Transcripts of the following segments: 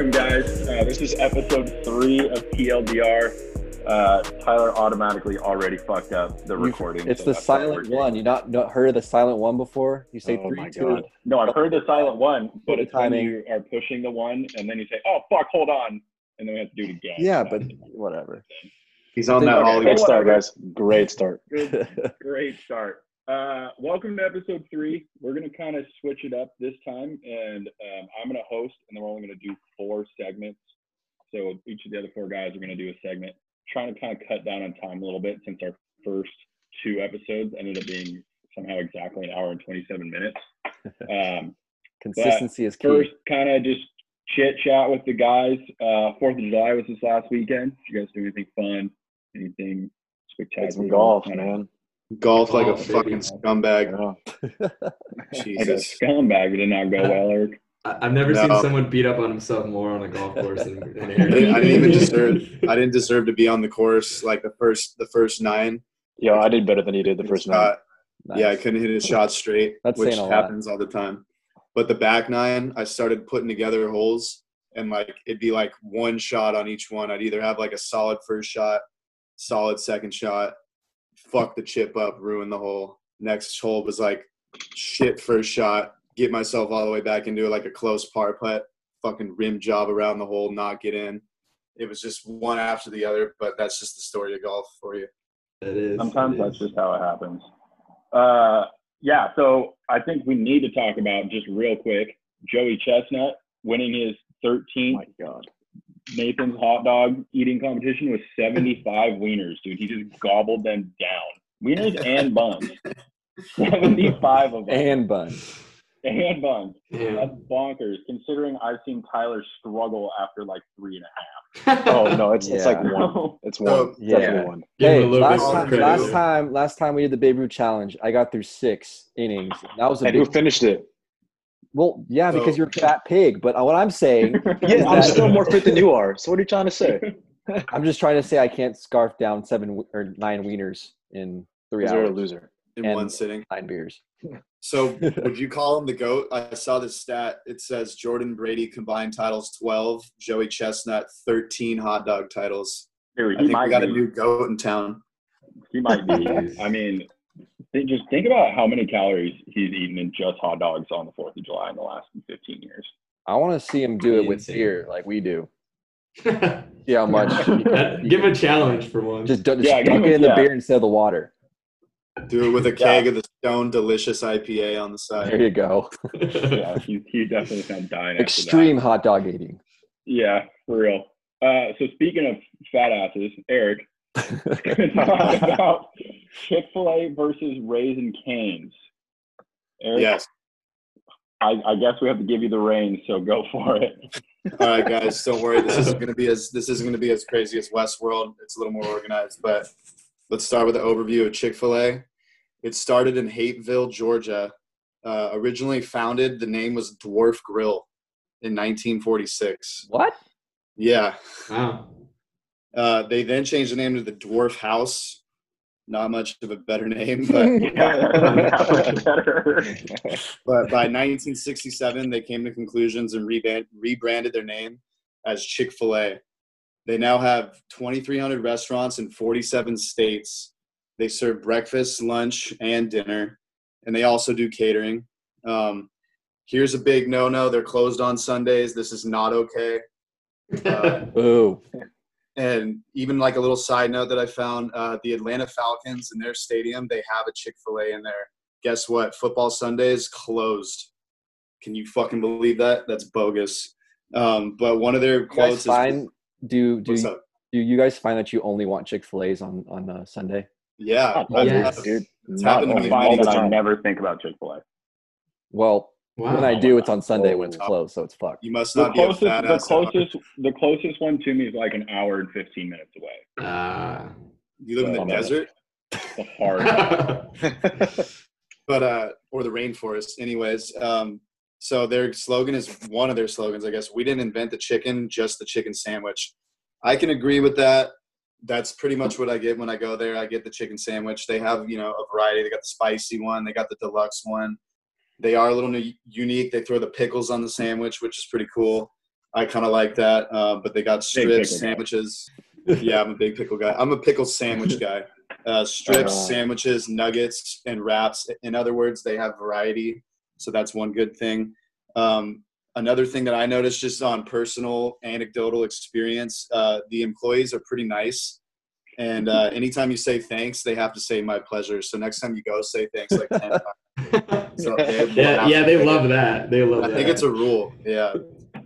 welcome, guys. Uh, this is episode three of TLDR. Uh, Tyler automatically already fucked up the recording. It's so the silent one. You not, not heard of the silent one before? You say Oh three, my two. God. No, I've heard the silent one, but The it's when timing. you are pushing the one, and then you say, "Oh fuck, hold on," and then we have to do it again. Yeah, but whatever. He's on that Okay, Hollywood okay, star, whatever. guys. Great start. Good, great start. Uh, welcome to episode three. We're gonna kind of switch it up this time, and um, I'm gonna host, and then we're only gonna do four segments. So each of the other four guys are gonna do a segment, trying to kind of cut down on time a little bit since our first two episodes ended up being somehow exactly an hour and 27 minutes. Um, Consistency is key. first, kind of just chit chat with the guys. Uh, Fourth of July was this last weekend. Did you guys do anything fun? Anything spectacular? Played some golf, Kinda- man. Golf like a Golf, fucking scumbag. Yeah. Like a Jesus. scumbag did not go well, Eric. I- I've never No. seen someone beat up on himself more on a golf course than, than I didn't, I didn't even deserve. I didn't deserve to be on the course like the first the first nine. Yeah, I did better than he did the first night. shot. Nice. Yeah, I couldn't hit a shot straight, That's which saying a lot. happens all the time. But the back nine, I started putting together holes, and like it'd be like one shot on each one. I'd either have like a solid first shot, solid second shot, fuck the chip up, ruin the hole. Next hole was like shit first shot, get myself all the way back into it like a close par putt, fucking rim job around the hole, not get in. It was just one after the other, but that's just the story of golf for you. It is. Sometimes it that's just how it happens. Uh, yeah, so I think we need to talk about just real quick Joey Chestnut winning his Oh 13th my God. Nathan's hot dog eating competition with 75 wieners, dude. He just gobbled them down. Wieners and buns. 75 of them. and buns. And buns. Yeah. That's bonkers, considering I've seen Tyler struggle after like three and a half. Oh no, it's it's like one. It's one. Oh, so- Yeah. Definitely one. Give Hey, a little last bit time, credit. last time, last time we did the Babe Ruth challenge, I got through six innings. That was a And who finished it? Well, yeah, because you're a fat pig. But what I'm saying, Yeah, I'm still more fit than you are. So what are you trying to say? I'm just trying to say I can't scarf down seven or nine wieners in three Because you're a hours, loser. In And- one sitting. nine beers. So would you call him the GOAT? I saw this stat. It says Jordan Brady combined titles 12, Joey Chestnut 13 hot dog titles. Dude, I think might we got a new GOAT in town. He might be. I mean, think, just think about how many calories he's eaten in just hot dogs on the Fourth of July in the last 15 years. I want to see him do it with beer like we do. See how much. he can- That- Give a challenge for one. Just, don't- just Yeah, give dunk it in the yeah. beer instead of the water. Do it with a keg of the Stone Delicious IPA on the side. There you go. Yeah, he, he definitely sounds dying. after Extreme hot dog eating. Yeah, for real. Uh, so speaking of fat asses, Eric, we're going to talk about Chick Fil A versus Raising Canes. Eric, Yes. I, I guess we have to give you the reins, so go for it. All right, guys, don't worry. This isn't gonna be as this isn't gonna be as crazy as Westworld. It's a little more organized, but let's start with the overview of Chick Fil A. It started in Hapeville, Georgia. Uh, originally founded, the name was Dwarf Grill in 1946. What? Yeah. wow. Uh, they then changed the name to the Dwarf House. Not much of a better name, but Yeah, better. but by 1967 they came to conclusions and rebrand, rebranded their name as chick-fil-a they now have 2300 restaurants in 47 states they serve breakfast lunch and dinner and they also do catering um, here's a big no-no they're closed on sundays this is not okay Uh, Ooh. And even like a little side note that I found, uh, the Atlanta Falcons in their stadium, they have a Chick Fil A in there. Guess what? Football Sunday is closed. Can you fucking believe that? That's bogus. Um, but one of their quotes find is, do do you, do you guys find that you only want Chick Fil A's on on uh, Sunday? Yeah, I've- yes. Dude, It's not happened to me find that I never think about Chick Fil A. Well, wow. when I do, it's on Sunday when it's closed, so it's fucked. You must The not be a closest, the ass. closest, the closest one to me is like an hour and 15 minutes away. Ah. You live in the no. desert, The hard. but uh, or the rainforest. Anyways, um, so their slogan is one of their slogans, I guess. We didn't invent the chicken, just the chicken sandwich. I can agree with that. That's pretty much what I get when I go there. I get the chicken sandwich. They have, you know, a variety. They got the spicy one. They got the deluxe one. They are a little nu- unique. They throw the pickles on the sandwich, which is pretty cool. I kind of like that. Um, but they got strips, sandwiches. yeah, I'm a big pickle guy. I'm a pickle sandwich guy. Uh, strips, Uh. sandwiches, nuggets, and wraps. In other words, they have variety. So that's one good thing. Um, another thing that I noticed just on personal anecdotal experience, uh, the employees are pretty nice. And uh, anytime you say thanks, they have to say my pleasure. So next time you go, say thanks like 10 times. So they- yeah, yeah, they love that. They love I that. think it's a rule. Yeah.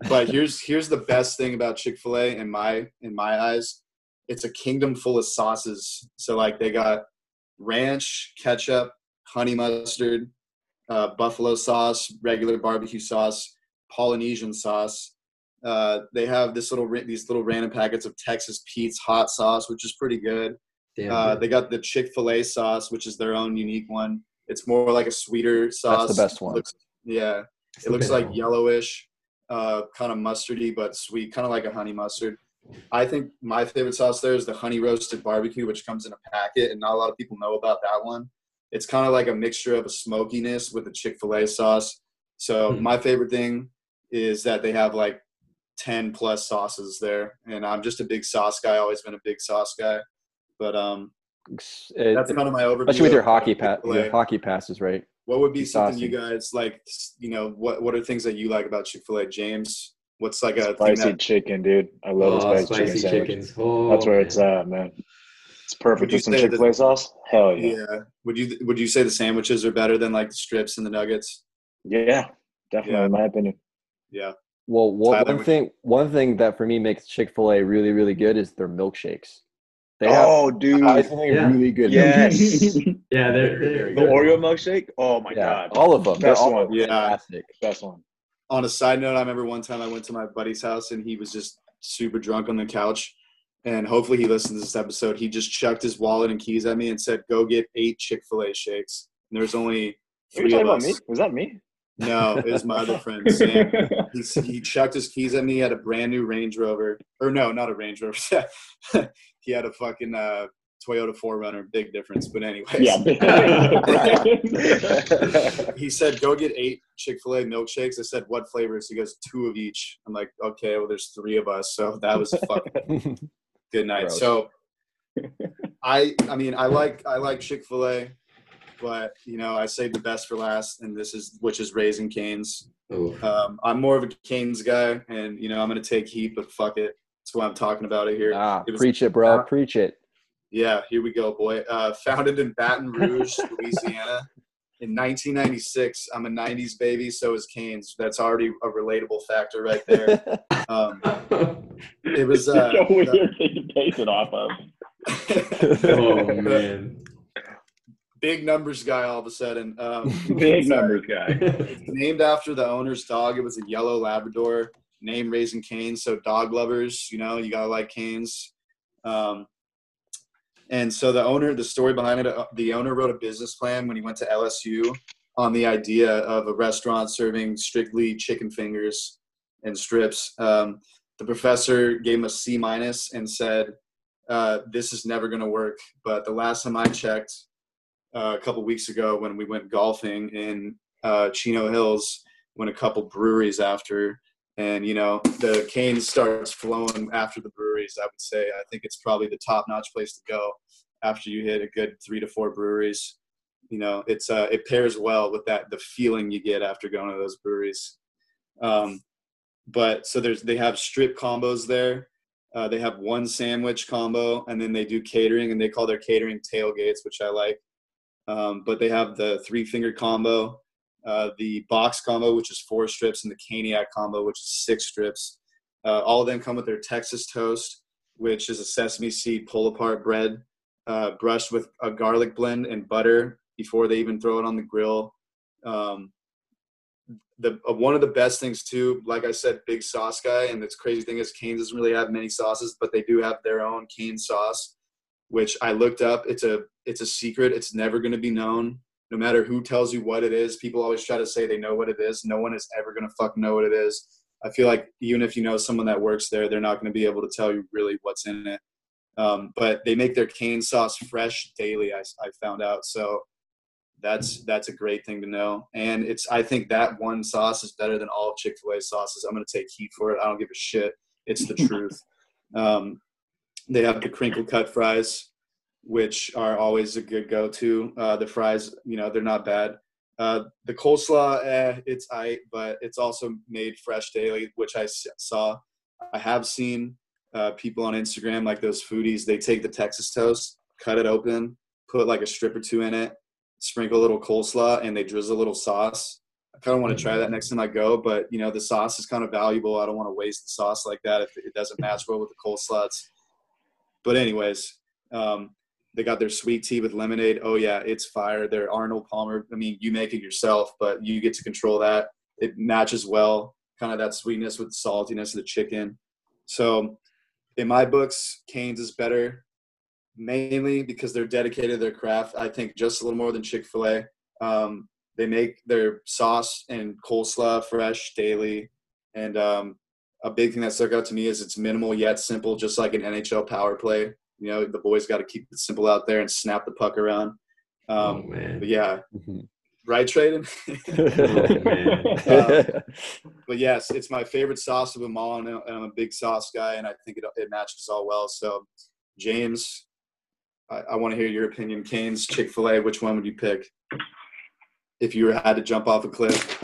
But here's here's the best thing about Chick-fil-A in my in my eyes. It's a kingdom full of sauces. So like they got ranch, ketchup, honey mustard, uh, buffalo sauce, regular barbecue sauce, Polynesian sauce. Uh, they have this little these little random packets of Texas Pete's hot sauce, which is pretty good. Uh, they got the Chick Fil A sauce, which is their own unique one. It's more like a sweeter sauce. That's the best one. Looks- yeah, It's it looks like one. yellowish, uh, kind of mustardy but sweet, kind of like a honey mustard. I think my favorite sauce there is the honey roasted barbecue, which comes in a packet, and not a lot of people know about that one. It's kind of like a mixture of a smokiness with a Chick Fil A sauce. So Hmm. my favorite thing is that they have like ten plus sauces there, and I'm just a big sauce guy. Always been a big sauce guy, but um, It- that's kind of my overview. especially with your hockey pass, Chick-fil-A. your hockey passes, right? What would be Be something you guys like? You know, what what are things that you like about Chick Fil A, James? What's like a thing Spicy that, chicken, dude. I love Oh, a spicy, spicy chicken sandwich. chickens. Oh, That's where man. it's at, man. It's perfect with some Chick Fil A that- sauce. Hell yeah. yeah. Would you would you say the sandwiches are better than like the strips and the nuggets? Yeah, definitely, Yeah. in my opinion. Yeah. Well, one, Tyler, one would- thing one thing that for me makes Chick Fil A really really good is their milkshakes. They have Oh, dude. surprisingly Yeah. really good. Yes. Yeah, they're, they're The Oreo milkshake. Oh my yeah, god, all of them. They're Best all one. Yeah. fantastic. best one. On a side note, I remember one time I went to my buddy's house and he was just super drunk on the couch. And hopefully he listens to this episode. He just chucked his wallet and keys at me and said, "Go get eight Chick Fil A shakes." And there's only Are you three talking of about us. me? Was that me? No, it was my other friend Sam. He, he chucked his keys at me. He had a brand new Range Rover, or no, not a Range Rover. he had a fucking uh, Toyota 4Runner. Big difference, but anyways. yeah. he said, "Go get eight Chick Fil A milkshakes." I said, "What flavors?" He goes, two of each." I'm like, "Okay, well, there's three of us, so that was a fucking good night." Gross. So, I, I mean, I like I like Chick Fil A, but you know, I saved the best for last, and this is which is Raising Canes. Um, I'm more of a Canes guy, and you know, I'm gonna take heat, but fuck it. That's why I'm talking about it here. ah, It was- preach it, bro. uh, preach it. Yeah, here we go, boy. Uh, founded in Baton Rouge, Louisiana, in 1996. I'm a '90s baby, so is Canes. That's already a relatable factor right there. Um, it was uh, It's a weird thing to base it off of. oh man. Big numbers guy all of a sudden. Um, Big numbers guy. It's named after the owner's dog. It was a yellow Labrador, name Raising Canes. So dog lovers, you know, you gotta like canes. Um, and so the owner, the story behind it, uh, the owner wrote a business plan when he went to LSU on the idea of a restaurant serving strictly chicken fingers and strips. Um, the professor gave him a C minus and said, uh, "This is never going to work." But the last time I checked, uh, a couple weeks ago, when we went golfing in uh, Chino Hills, went a couple breweries after, and you know the cane starts flowing after the breweries. I would say I think it's probably the top notch place to go after you hit a good three to four breweries. You know, it's uh, it pairs well with that the feeling you get after going to those breweries. Um, but so there's they have strip combos there. Uh, they have one sandwich combo, and then they do catering, and they call their catering tailgates, which I like. Um, but they have the three finger combo, uh, the box combo, which is four strips, and the caniac combo, which is six strips. Uh, all of them come with their Texas toast, which is a sesame seed pull apart bread, uh, brushed with a garlic blend and butter before they even throw it on the grill. Um, the uh, one of the best things too, like I said, big sauce guy, and this crazy thing is Canes doesn't really have many sauces, but they do have their own cane sauce, which I looked up. It's a it's a secret. It's never going to be known. No matter who tells you what it is, people always try to say they know what it is. No one is ever going to fucking know what it is. I feel like even if you know someone that works there, they're not going to be able to tell you really what's in it. Um, but they make their cane sauce fresh daily. I, I found out so that's that's a great thing to know. And it's I think that one sauce is better than all Chick Fil A sauces. I'm gonna take heat for it. I don't give a shit. It's the truth. Um, they have the crinkle cut fries, which are always a good go to. Uh, the fries, you know, they're not bad. Uh, the coleslaw, eh, it's I, but it's also made fresh daily, which I saw. I have seen uh, people on Instagram, like those foodies, they take the Texas toast, cut it open, put like a strip or two in it, sprinkle a little coleslaw, and they drizzle a little sauce. I kind of want to try that next time I go, but you know the sauce is kind of valuable. I don't want to waste the sauce like that if it doesn't match well with the coleslaw. It's- But anyways, um, they got their sweet tea with lemonade. Oh yeah, it's fire. Their Arnold Palmer. I mean, you make it yourself, but you get to control that. It matches well, kind of that sweetness with the saltiness of the chicken. So, in my books, Canes is better, mainly because they're dedicated to their craft. I think just a little more than Chick Fil A. Um, they make their sauce and coleslaw fresh daily, and um, a big thing that stuck out to me is it's minimal yet simple, just like an NHL power play. You know, the boys got to keep it simple out there and snap the puck around. oh Um, man. but yeah, Mhm. right, Tradon. Oh. Uh, but yes, it's my favorite sauce of them all, and I'm a big sauce guy, and I think it, it matches all well. So, James, I, I want to hear your opinion. Canes, Chick Fil A, which one would you pick if you had to jump off a cliff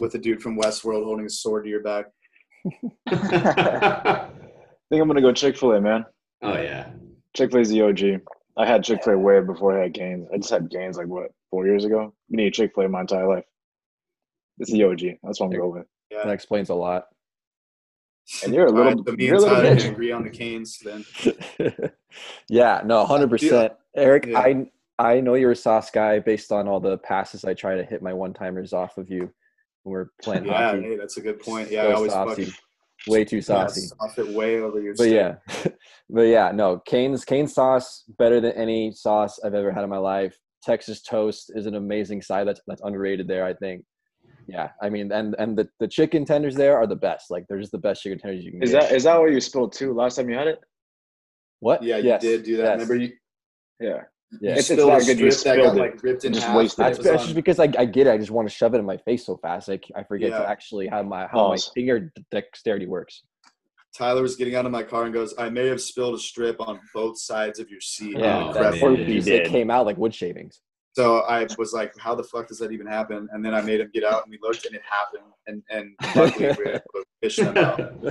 with a dude from Westworld holding a sword to your back? I think I'm gonna go Chick Fil A, man. oh yeah. Chick Fil A's the OG. I had Chick Fil A way before I had Canes. I just had Canes like what four years ago. Been eating Chick Fil A my entire life. It's the OG. That's what I'm going with. Yeah, that explains a lot. And you're a little, right, so me you're a and little Tyler bitch. can agree on the Canes then. yeah, no, hundred percent. Eric, Yeah. I I know you're a sauce guy based on all the passes I try to hit my one timers off of you when we're playing Yeah, hockey. hey, that's a good point. Yeah, I always saucy. fucking Way too yeah, saucy. off it way over your. but stick. yeah, but yeah, no, Cane's Cane sauce better than any sauce I've ever had in my life. Texas toast is an amazing side that's that's underrated there. I think. Yeah, I mean, and and the, the chicken tenders there are the best. Like they're just the best chicken tenders you can Is get. that is that what you spilled too last time you had it? what? yeah, you Yes, did do that. yes, Remember you, Yeah. Yeah. It's- it's spilled not a good you strip that got spilled it. like ripped in Just half. wasted It That's, that's just because I, I get it. I just want to shove it in my face so fast. I, I forget Yeah. to actually how my how my finger dexterity works. Tyler was getting out of my car and goes, "I may have spilled a strip on both sides of your seat." Yeah, Oh, that's man. it, did. it came out like wood shavings. So I was like, "How the fuck does that even happen?" And then I made him get out, and we looked, and it happened. And and luckily we were able to fish them out.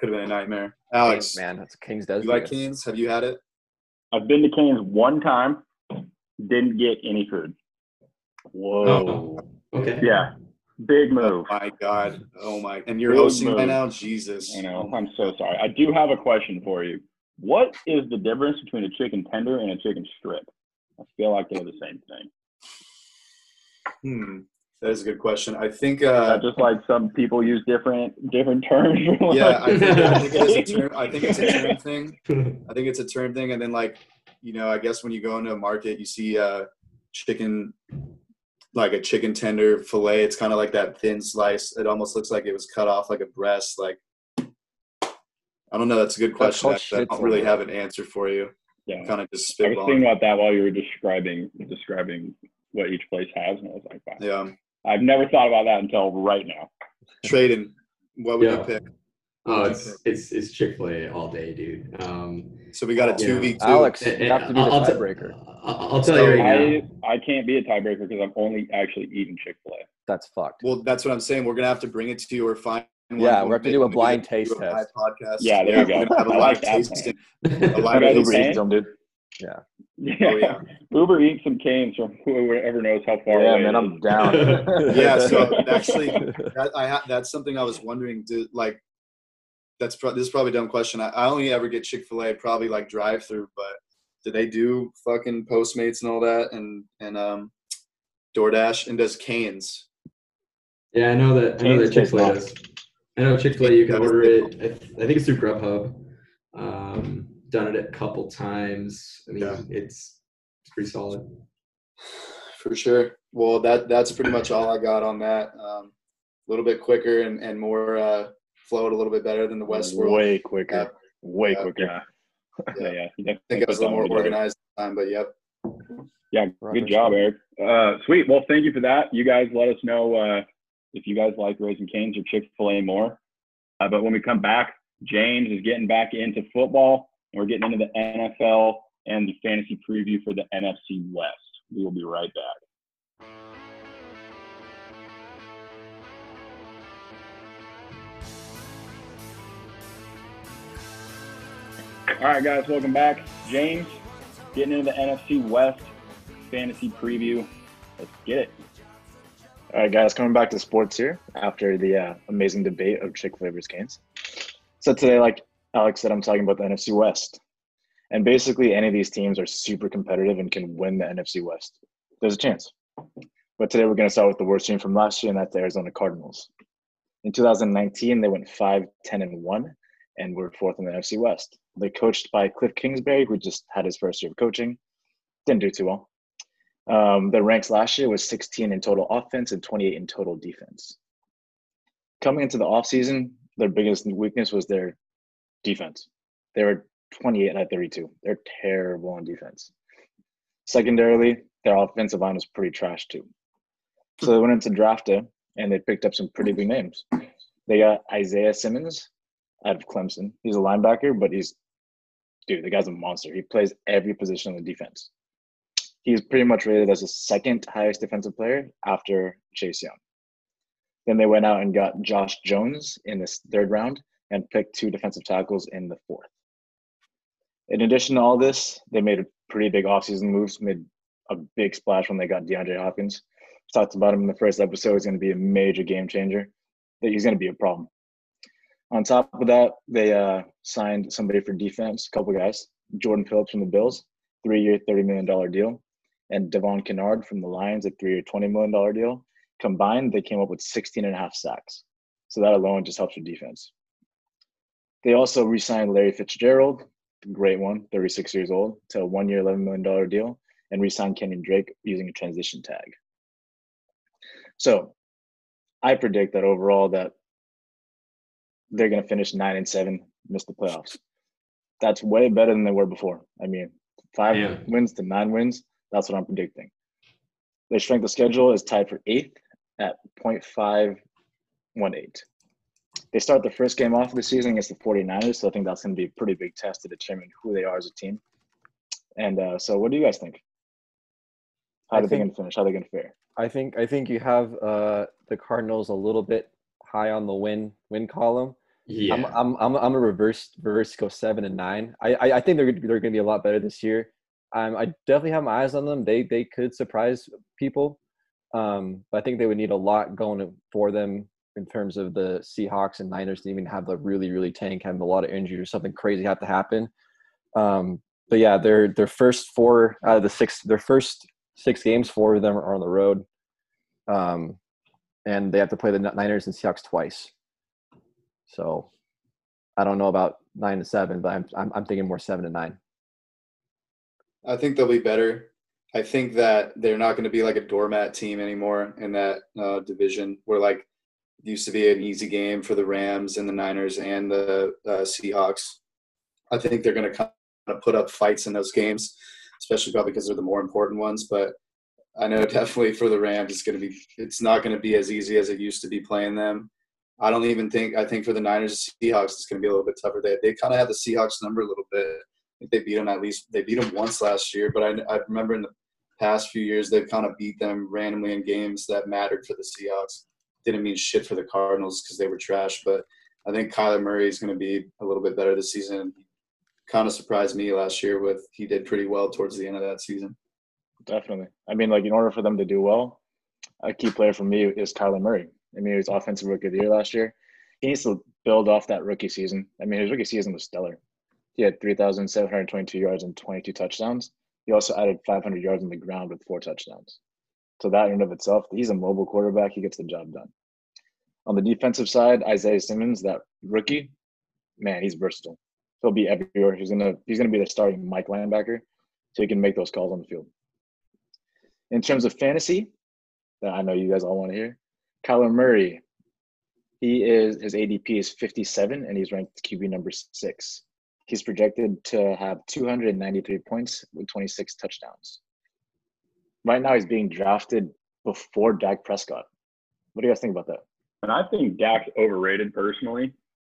Could have been a nightmare. Alex, man, that's King's Desert. you like Kings? Have you had it? I've been to Canes one time, didn't get any food. Whoa. Oh, okay. Yeah, big Oh move. my god! Oh my! And you're Big hosting right move. now, Jesus! I know. Oh I'm so sorry. I do have a question for you. What is the difference between a chicken tender and a chicken strip? I feel like they're the same thing. Hmm, that is a good question. I think. Uh, just like some people use different different terms. yeah, I think, I think it is a term. I think it's a term thing. I think it's a term thing, and then like you know, I guess when you go into a market, you see uh, chicken, like a chicken tender fillet. It's kind of like that thin slice. It almost looks like it was cut off like a breast. Like I don't know. That's a good question. actually. I don't really have an answer for you. yeah. Kind of just I was thinking about that while you were describing describing what each place has, and I was like, wow. Yeah, I've never thought about that until right now. Tradon. What would Yeah. you pick? Oh, it's it's it's Chick Fil A all day, dude. Um, So we got a two v two. Alex, and- you have to be the I'll- I'll tiebreaker. I'll, I'll tell So you right now. I I can't be a tiebreaker because I'm only actually eating Chick Fil A. That's fucked. Well, that's what I'm saying. We're gonna have to bring it to you or find. one Yeah, we're going to do a blind do taste a test. Podcast. Yeah, there you go. Have a I live like tasting. A live Okay, Uber okay. Eats them, dude. Yeah. Oh yeah. Uber eats some canes from whoever knows how far Yeah, away. man, I'm down. Yeah, so actually, That, I ha- that's something I was wondering. Do like that's pro- this is probably a dumb question. I, I only ever get Chick Fil A probably like drive through, but do they do fucking Postmates and all that and and um DoorDash and does Canes? Yeah, I know that. I know that Chick Fil A does. I know Chick Fil A. You can order it. I, th- I think it's through Grubhub. Um, done it a couple times. I mean, Yeah. it's it's pretty solid. For sure. Well, that that's pretty much all I got on that. Um, a little bit quicker and and more uh, flowed a little bit better than the Westworld. Way quicker. Way Yeah. quicker. Yeah. Yeah, yeah. I think I was a little more organized time, but yep. Yeah, good job. Eric. Uh, sweet. Well, thank you for that. You guys let us know uh, if you guys like Raising Canes or Chick Fil A more. Uh, but when we come back, James is getting back into football. We're getting into the NFL and the fantasy preview for the NFC West. We will be right back. All right, guys, welcome back. James, getting into the NFC West fantasy preview. Let's get it. All right, guys, coming back to sports here after the uh, amazing debate of Chick fil A versus Canes. So today, like Alex said, I'm talking about the NFC West. And basically, any of these teams are super competitive and can win the NFC West. There's a chance. But today, we're going to start with the worst team from last year, and that's the Arizona Cardinals. In 2019, they went 5 10 and 1 and were fourth in the NFC West. They're coached by Cliff Kingsbury, who just had his first year of coaching. Didn't do too well. Um, their ranks last year was 16 in total offense and 28 in total defense. Coming into the offseason, their biggest weakness was their defense. They were 28 at 32. They're terrible on defense. Secondarily, their offensive line was pretty trash too. So they went into draft day and they picked up some pretty big names. They got Isaiah Simmons out of Clemson. He's a linebacker, but he's dude, the guy's a monster. He plays every position on the defense. He's pretty much rated as the second highest defensive player after Chase Young. Then they went out and got Josh Jones in this third round and picked two defensive tackles in the fourth. In addition to all this, they made a pretty big offseason moves, made a big splash when they got DeAndre Hopkins. Talked about him in the first episode. He's going to be a major game changer. He's going to be a problem. On top of that, they uh, signed somebody for defense, a couple guys. Jordan Phillips from the Bills, three-year, thirty million dollar deal, and Devon Kennard from the Lions, a three-year, twenty million dollar deal. Combined, they came up with 16 and a half sacks. So that alone just helps your defense. They also re-signed Larry Fitzgerald, great one, 36 years old, to a one-year, 11 million dollar deal, and re-signed Kenyon Drake using a transition tag. So, I predict that overall that they're going to finish nine and seven, miss the playoffs. That's way better than they were before. I mean, five Yeah. wins to nine wins. That's what I'm predicting. Their strength of schedule is tied for eighth at 0.518. They start the first game off of the season against the 49ers, so I think that's going to be a pretty big test to determine who they are as a team. And uh, so, what do you guys think? How I are they think- going to finish? How are they going to fare? I think I think you have uh, the Cardinals a little bit high on the win win column. Yeah. I'm I'm I'm I'm a reverse reverse go seven and nine. I I, I think they're they're going to be a lot better this year. Um, I definitely have my eyes on them. They they could surprise people, um, but I think they would need a lot going for them in terms of the Seahawks and Niners to even have the really really tank, have a lot of injuries or something crazy have to happen. Um, but yeah, their their first four out of the six, their first six games, four of them are on the road, um, and they have to play the Niners and Seahawks twice. So I don't know about nine to seven, but I'm I'm, I'm thinking more seven to nine. I think they'll be better. I think that they're not going to be like a doormat team anymore in that uh, division where like used to be an easy game for the Rams and the Niners and the uh, Seahawks. I think they're going to kind of put up fights in those games, especially probably because they're the more important ones. But I know definitely for the Rams, it's going to be it's not going to be as easy as it used to be playing them. I don't even think I think for the Niners and Seahawks, it's going to be a little bit tougher. They they kind of have the Seahawks number a little bit. I think they beat them at least. They beat them once last year, but I, I remember in the past few years they've kind of beat them randomly in games that mattered for the Seahawks. Didn't mean shit for the Cardinals because they were trash, but I think Kyler Murray is going to be a little bit better this season. Kind of surprised me last year with he did pretty well towards the end of that season. Definitely. I mean, like in order for them to do well, a key player for me is Kyler Murray. I mean, he was offensive rookie of the year last year. He needs to build off that rookie season. I mean, his rookie season was stellar. He had 3,722 yards and 22 touchdowns. He also added 500 yards on the ground with four touchdowns. So that in and of itself, he's a mobile quarterback. He gets the job done. On the defensive side, Isaiah Simmons, that rookie, man, he's versatile. He'll be everywhere. He's gonna he's gonna be the starting Mike linebacker, so he can make those calls on the field. In terms of fantasy, that I know you guys all want to hear, Kyler Murray, he is his ADP is 57 and he's ranked QB number six. He's projected to have 293 points with 26 touchdowns. Right now he's being drafted before Dak Prescott. What do you guys think about that? And I think Dak's overrated personally.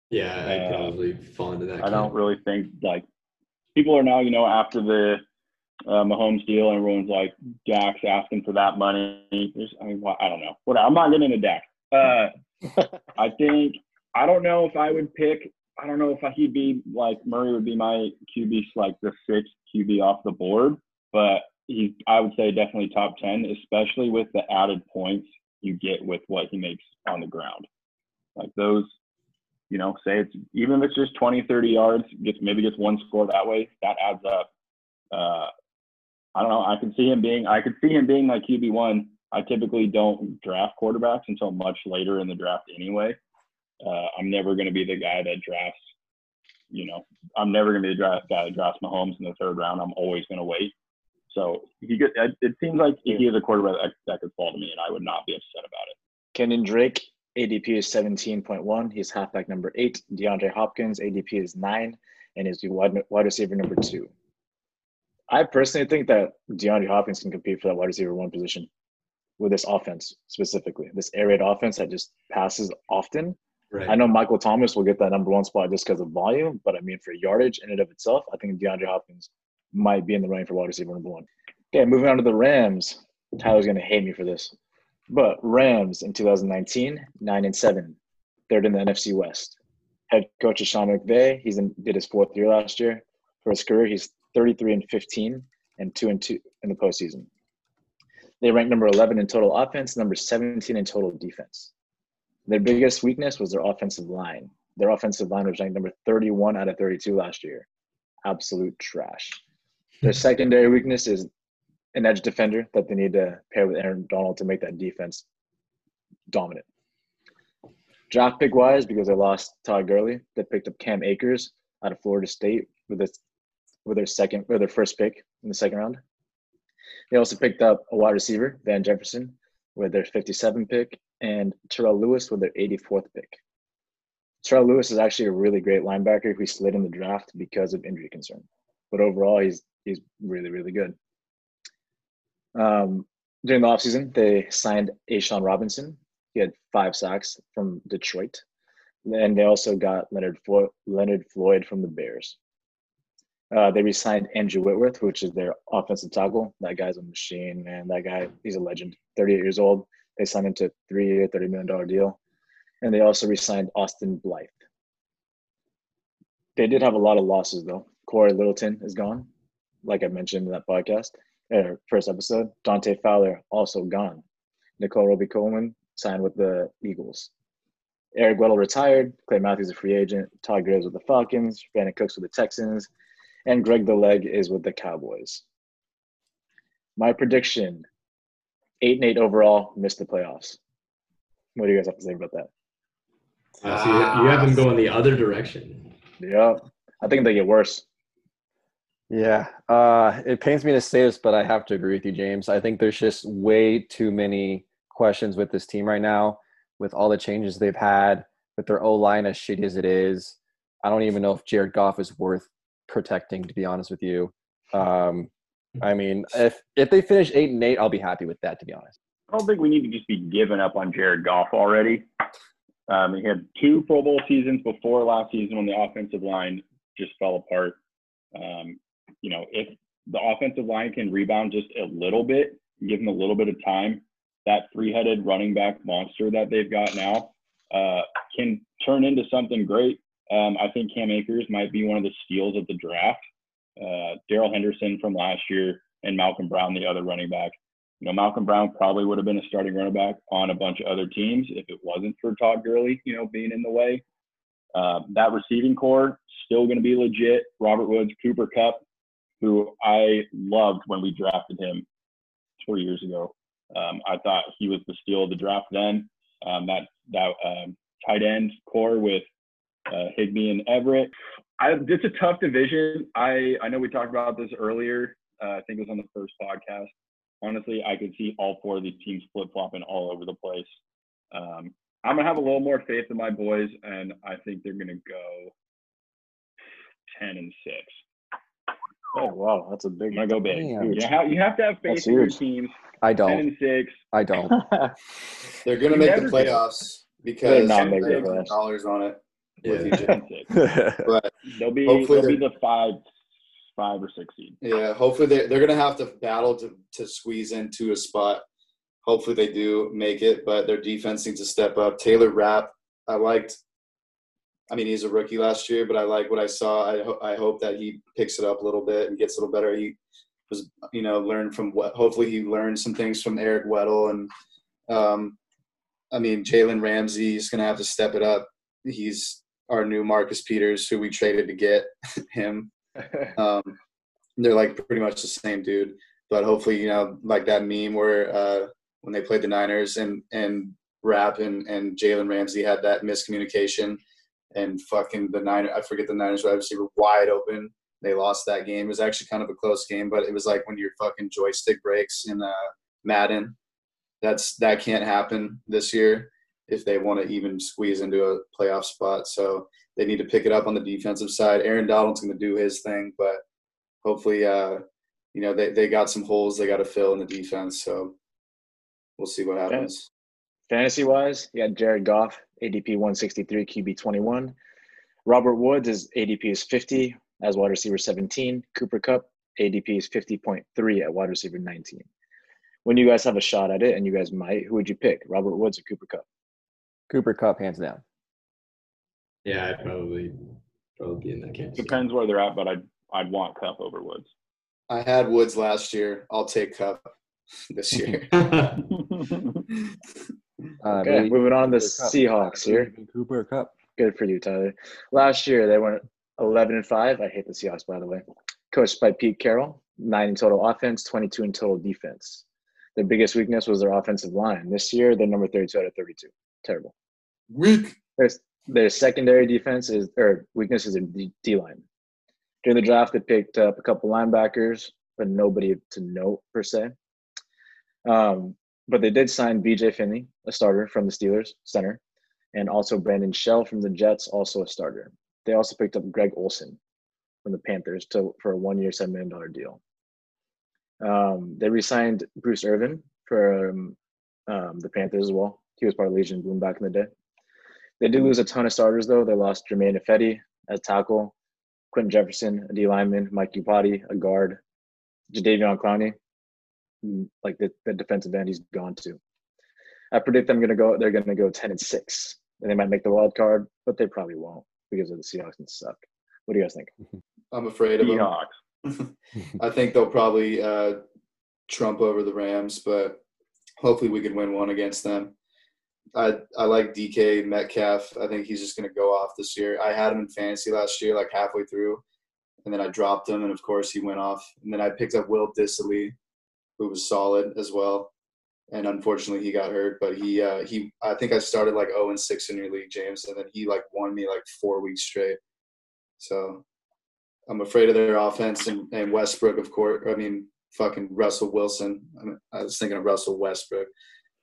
Yeah, I Uh, probably fall into that. I don't really think like people are now, you know, after the uh, Mahomes deal, everyone's like Dak's asking for that money. There's, I mean, why- I don't know. What I'm not getting into Dak. Uh, I think I don't know if I would pick. I don't know if he'd be like Murray would be my QB like the sixth QB off the board, but he I would say definitely top ten, especially with the added points you get with what he makes on the ground. Like those, you know, say it's even if it's just 20, 30 yards, gets maybe gets one score that way, that adds up. Uh, I don't know. I can see him being. I could see him being like QB one. I typically don't draft quarterbacks until much later in the draft anyway. Uh, I'm never going to be the guy that drafts. You know, I'm never going to be the dra- guy that drafts Mahomes in the third round. I'm always going to wait. So he could. It, it seems like he is a quarterback that, that could fall to me, and I would not be upset about it. Kenyon Drake, ADP is 17.1. He's halfback number eight. DeAndre Hopkins, ADP is nine, and is the wide, wide receiver number two. I personally think that DeAndre Hopkins can compete for that wide receiver one position with this offense specifically, this air raid offense that just passes often. Right. I know Michael Thomas will get that number one spot just because of volume, but I mean, for yardage in and of itself, I think DeAndre Hopkins might be in the running for wide receiver number one. Okay, moving on to the Rams. Tyler's going to hate me for this. But Rams in 2019, nine and seven, third in the NFC West. Head coach is Sean McVay. He's in, did his fourth year last year. For his career, he's 33 and 15 and two and two in the postseason. They ranked number 11 in total offense, number 17 in total defense. Their biggest weakness was their offensive line. Their offensive line was ranked number 31 out of 32 last year. Absolute trash. Their secondary weakness is an edge defender that they need to pair with Aaron Donald to make that defense dominant. Draft pick wise, because they lost Todd Gurley, they picked up Cam Akers out of Florida State with with their second or their first pick in the second round. They also picked up a wide receiver, Van Jefferson, with their 57 pick, and Terrell Lewis with their 84th pick. Terrell Lewis is actually a really great linebacker who slid in the draft because of injury concern. But overall, he's he's really, really good. Um, during the offseason, they signed Ashawn Robinson. He had five sacks from Detroit. And they also got Leonard, Flo- Leonard Floyd from the Bears. Uh, they re-signed Andrew Whitworth, which is their offensive tackle. That guy's a machine, man. That guy, he's a legend. 38 years old. They signed him to a three-year, $30 million deal. And they also re-signed Austin Blythe. They did have a lot of losses, though. Corey Littleton is gone, like I mentioned in that podcast, uh, first episode. Dante Fowler also gone. Nickell Robey-Coleman signed with the Eagles. Eric Weddle retired. Clay Matthews a free agent. Todd Graves with the Falcons. Brandin Cooks with the Texans. And Greg the Leg is with the Cowboys. My prediction: eight and eight overall, missed the playoffs. What do you guys have to say about that? Uh, so you, you have them going the other direction. Yeah, I think they get worse. Yeah, uh, it pains me to say this, but I have to agree with you, James. I think there's just way too many questions with this team right now, with all the changes they've had, with their O line as shitty as it is. I don't even know if Jared Goff is worth protecting, to be honest with you. Um, I mean, if if they finish eight and eight, I'll be happy with that, to be honest. I don't think we need to just be giving up on Jared Goff already. Um, he had two Pro Bowl seasons before last season when the offensive line just fell apart. Um, you know, if the offensive line can rebound just a little bit, give them a little bit of time, that three-headed running back monster that they've got now uh, can turn into something great. Um, I think Cam Akers might be one of the steals of the draft. Uh, Darrell Henderson from last year and Malcolm Brown, the other running back. You know, Malcolm Brown probably would have been a starting running back on a bunch of other teams if it wasn't for Todd Gurley, you know, being in the way. Uh, that receiving corps still going to be legit. Robert Woods, Cooper Kupp, who I loved when we drafted him four years ago. Um, I thought he was the steal of the draft then. Um, that that um, tight end corps with uh, Higbee and Everett. I, it's a tough division. I, I know we talked about this earlier. Uh, I think it was on the first podcast. Honestly, I could see all four of these teams flip flopping all over the place. Um, I'm gonna have a little more faith in my boys, and I think they're gonna go ten and six. Oh wow, that's a big. I'm go big. Damn. You have, you have to have faith in your huge. teams. I don't. and six. I don't. They're gonna You make never the do. playoffs They're because not I making the playoffs. dollars on it Yeah. you, Ten Jim. and six. But They'll be they'll be the five five or six seed. yeah, hopefully they they're gonna have to battle to to squeeze into a spot. Hopefully they do make it, but their defense needs to step up. Taylor Rapp, I liked. I mean, he's a rookie last year, but I like what I saw. I, ho- I hope that he picks it up a little bit and gets a little better. He was, you know, learned from what. Hopefully, he learned some things from Eric Weddle, and um, I mean, Jalen Ramsey is going to have to step it up. He's our new Marcus Peters, who we traded to get him. Um, they're like pretty much the same dude, but hopefully, you know, like that meme where uh, when they played the Niners and and Rapp and and Jalen Ramsey had that miscommunication, and fucking the Niners, I forget the Niners wide receiver wide open. They lost that game. It was actually kind of a close game, but it was like when your fucking joystick breaks in uh, Madden. That's that can't happen this year if they want to even squeeze into a playoff spot. So they need to pick it up on the defensive side. Aaron Donald's going to do his thing, but hopefully, uh, you know, they, they got some holes they got to fill in the defense. So we'll see what happens. Fantasy wise, you got Jared Goff, ADP 163, QB 21. Robert Woods is ADP is 50 as wide receiver 17. Cooper Kupp, ADP is 50.3 at wide receiver 19. When you guys have a shot at it, and you guys might, who would you pick, Robert Woods or Cooper Kupp? Cooper Kupp, hands down. Yeah, I'd probably probably be in that camp. Depends where they're at, but I'd I'd want Kupp over Woods. I had Woods last year. I'll take Kupp this year. Uh, Okay, moving on to the Kupp. Seahawks here. Cooper Kupp. Good for you, Tyler. Last year they went 11 and 5. I hate the Seahawks, by the way. Coached by Pete Carroll, nine in total offense, 22 in total defense. Their biggest weakness was their offensive line. This year, they're number 32 out of 32. Terrible. Weak. Their, their secondary defense is, or weakness is in D, D line. During the draft, they picked up a couple linebackers, but nobody to note per se. Um, but they did sign BJ Finney, a starter from the Steelers, center, and also Brandon Shell from the Jets, also a starter. They also picked up Greg Olsen from the Panthers to, for a one-year, $7 million deal. Um, they re-signed Bruce Irvin from um, the Panthers as well. He was part of Legion Boom back in the day. They did lose a ton of starters though. They lost Germain Ifedi as tackle, Quinton Jefferson, a D lineman, Mike Iupati, a guard, Jadeveon Clowney, like the, the defensive end he's gone to. I predict them gonna go they're gonna go ten and six. And they might make the wild card, but they probably won't because of the Seahawks and suck. What do you guys think? I'm afraid of them. Seahawks. I think they'll probably uh, trump over the Rams, but hopefully we can win one against them. I I like DK Metcalf. I think he's just going to go off this year. I had him in fantasy last year, like halfway through, and then I dropped him, and of course he went off. And then I picked up Will Dissly, who was solid as well. And unfortunately, he got hurt. But he uh, he I think I started like 0 and 6 in your league, James, and then he like won me like four weeks straight. So I'm afraid of their offense and, and Westbrook, of course. I mean, fucking Russell Wilson. I, mean, I was thinking of Russell Westbrook.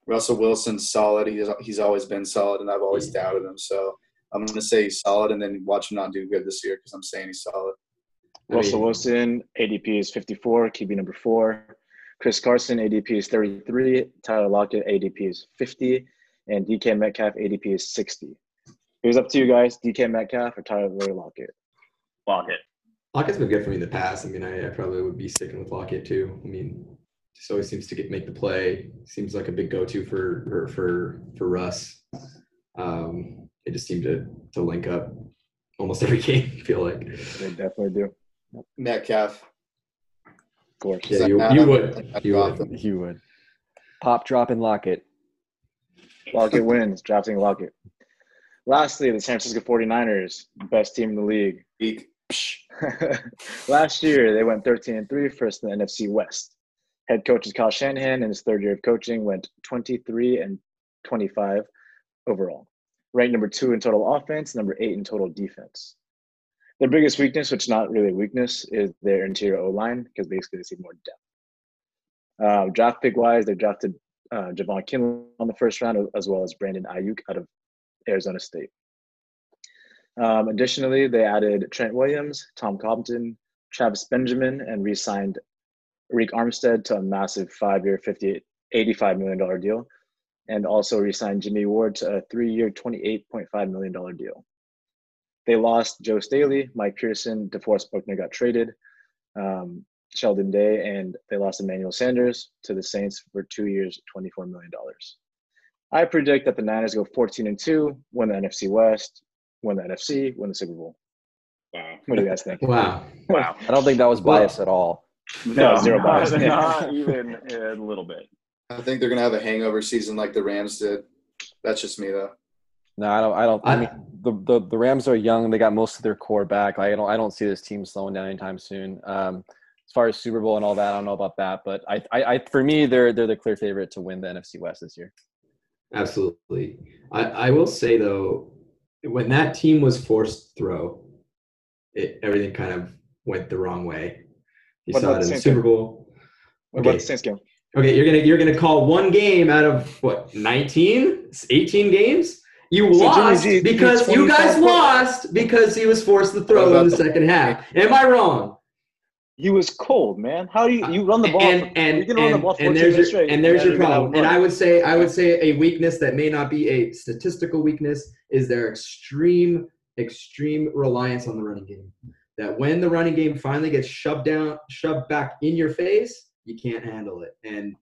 Russell Wilson's solid. He's he's always been solid, and I've always doubted him. So I'm going to say he's solid, and then watch him not do good this year because I'm saying he's solid. I Russell mean- Wilson, ADP is 54, QB number four. Chris Carson, ADP is 33. Tyler Lockett, ADP is 50. And DK Metcalf, ADP is 60. It was up to you guys, DK Metcalf or Tyler Lockett. Lockett. Lockett's been good for me in the past. I mean, I, I probably would be sticking with Lockett too. I mean, just always seems to get make the play. Seems like a big go-to for for for, for Russ. Um, they just seem to to link up almost every game. I feel like. They definitely do, Metcalf. Course. Yeah, you, I- you would. You dropped would. him. You would. Pop, drop, and lock it. Lockett wins, drafting Lockett. Lastly, the San Francisco 49ers, best team in the league. Weak. Last year, they went 13 and 3, first in the NFC West. Head coach is Kyle Shanahan, in his third year of coaching, went 23 and 25 overall. Ranked number two in total offense, number eight in total defense. Their biggest weakness, which is not really a weakness, is their interior O line because basically they see more depth. Uh, draft pick wise, they drafted uh, Javon Kinlaw on the first round, as well as Brandon Aiyuk out of Arizona State. Um, additionally, they added Trent Williams, Tom Compton, Travis Benjamin and re-signed Arik Armstead to a massive five-year, 50, $85 million deal, and also re-signed Jimmy Ward to a three-year, $28.5 million deal. They lost Joe Staley, Mike Person, DeForest Buckner got traded, um, Sheldon Day, and they lost Emmanuel Sanders to the Saints for two years, $24 million. I predict that the Niners go 14 and 2, win the NFC West, win the NFC, win the Super Bowl. Wow. What do you guys think? Wow. Wow. I don't think that was Well- biased at all. No, zero bias. Not, not even a little bit. I think they're gonna have a hangover season like the Rams did. That's just me though. No, I don't. I don't. I, I- mean, the, the the Rams are young. They got most of their core back. I don't. I don't see this team slowing down anytime soon. Um, as far as Super Bowl and all that, I don't know about that. But I, I, I for me, they're they're the clear favorite to win the NFC West this year. Absolutely. I, I will say though, when that team was forced to throw, it everything kind of went the wrong way. You What saw about it in the the Super game? Bowl. What Okay. about the Saints game? Okay, you're gonna you're gonna call one game out of what 19, 18 games. You So Jimmy lost G- because you guys points. lost because he was forced to throw in the the- second half. Am I wrong? You was cold, man. How do you you run the uh, ball? and and you didn't run the and, ball and there's your straight, and there's then your you're gonna have problem. And. I would say I would say a weakness that may not be a statistical weakness is their extreme extreme reliance on the running game. That when the running game finally gets shoved down, shoved back in your face, you can't handle it. And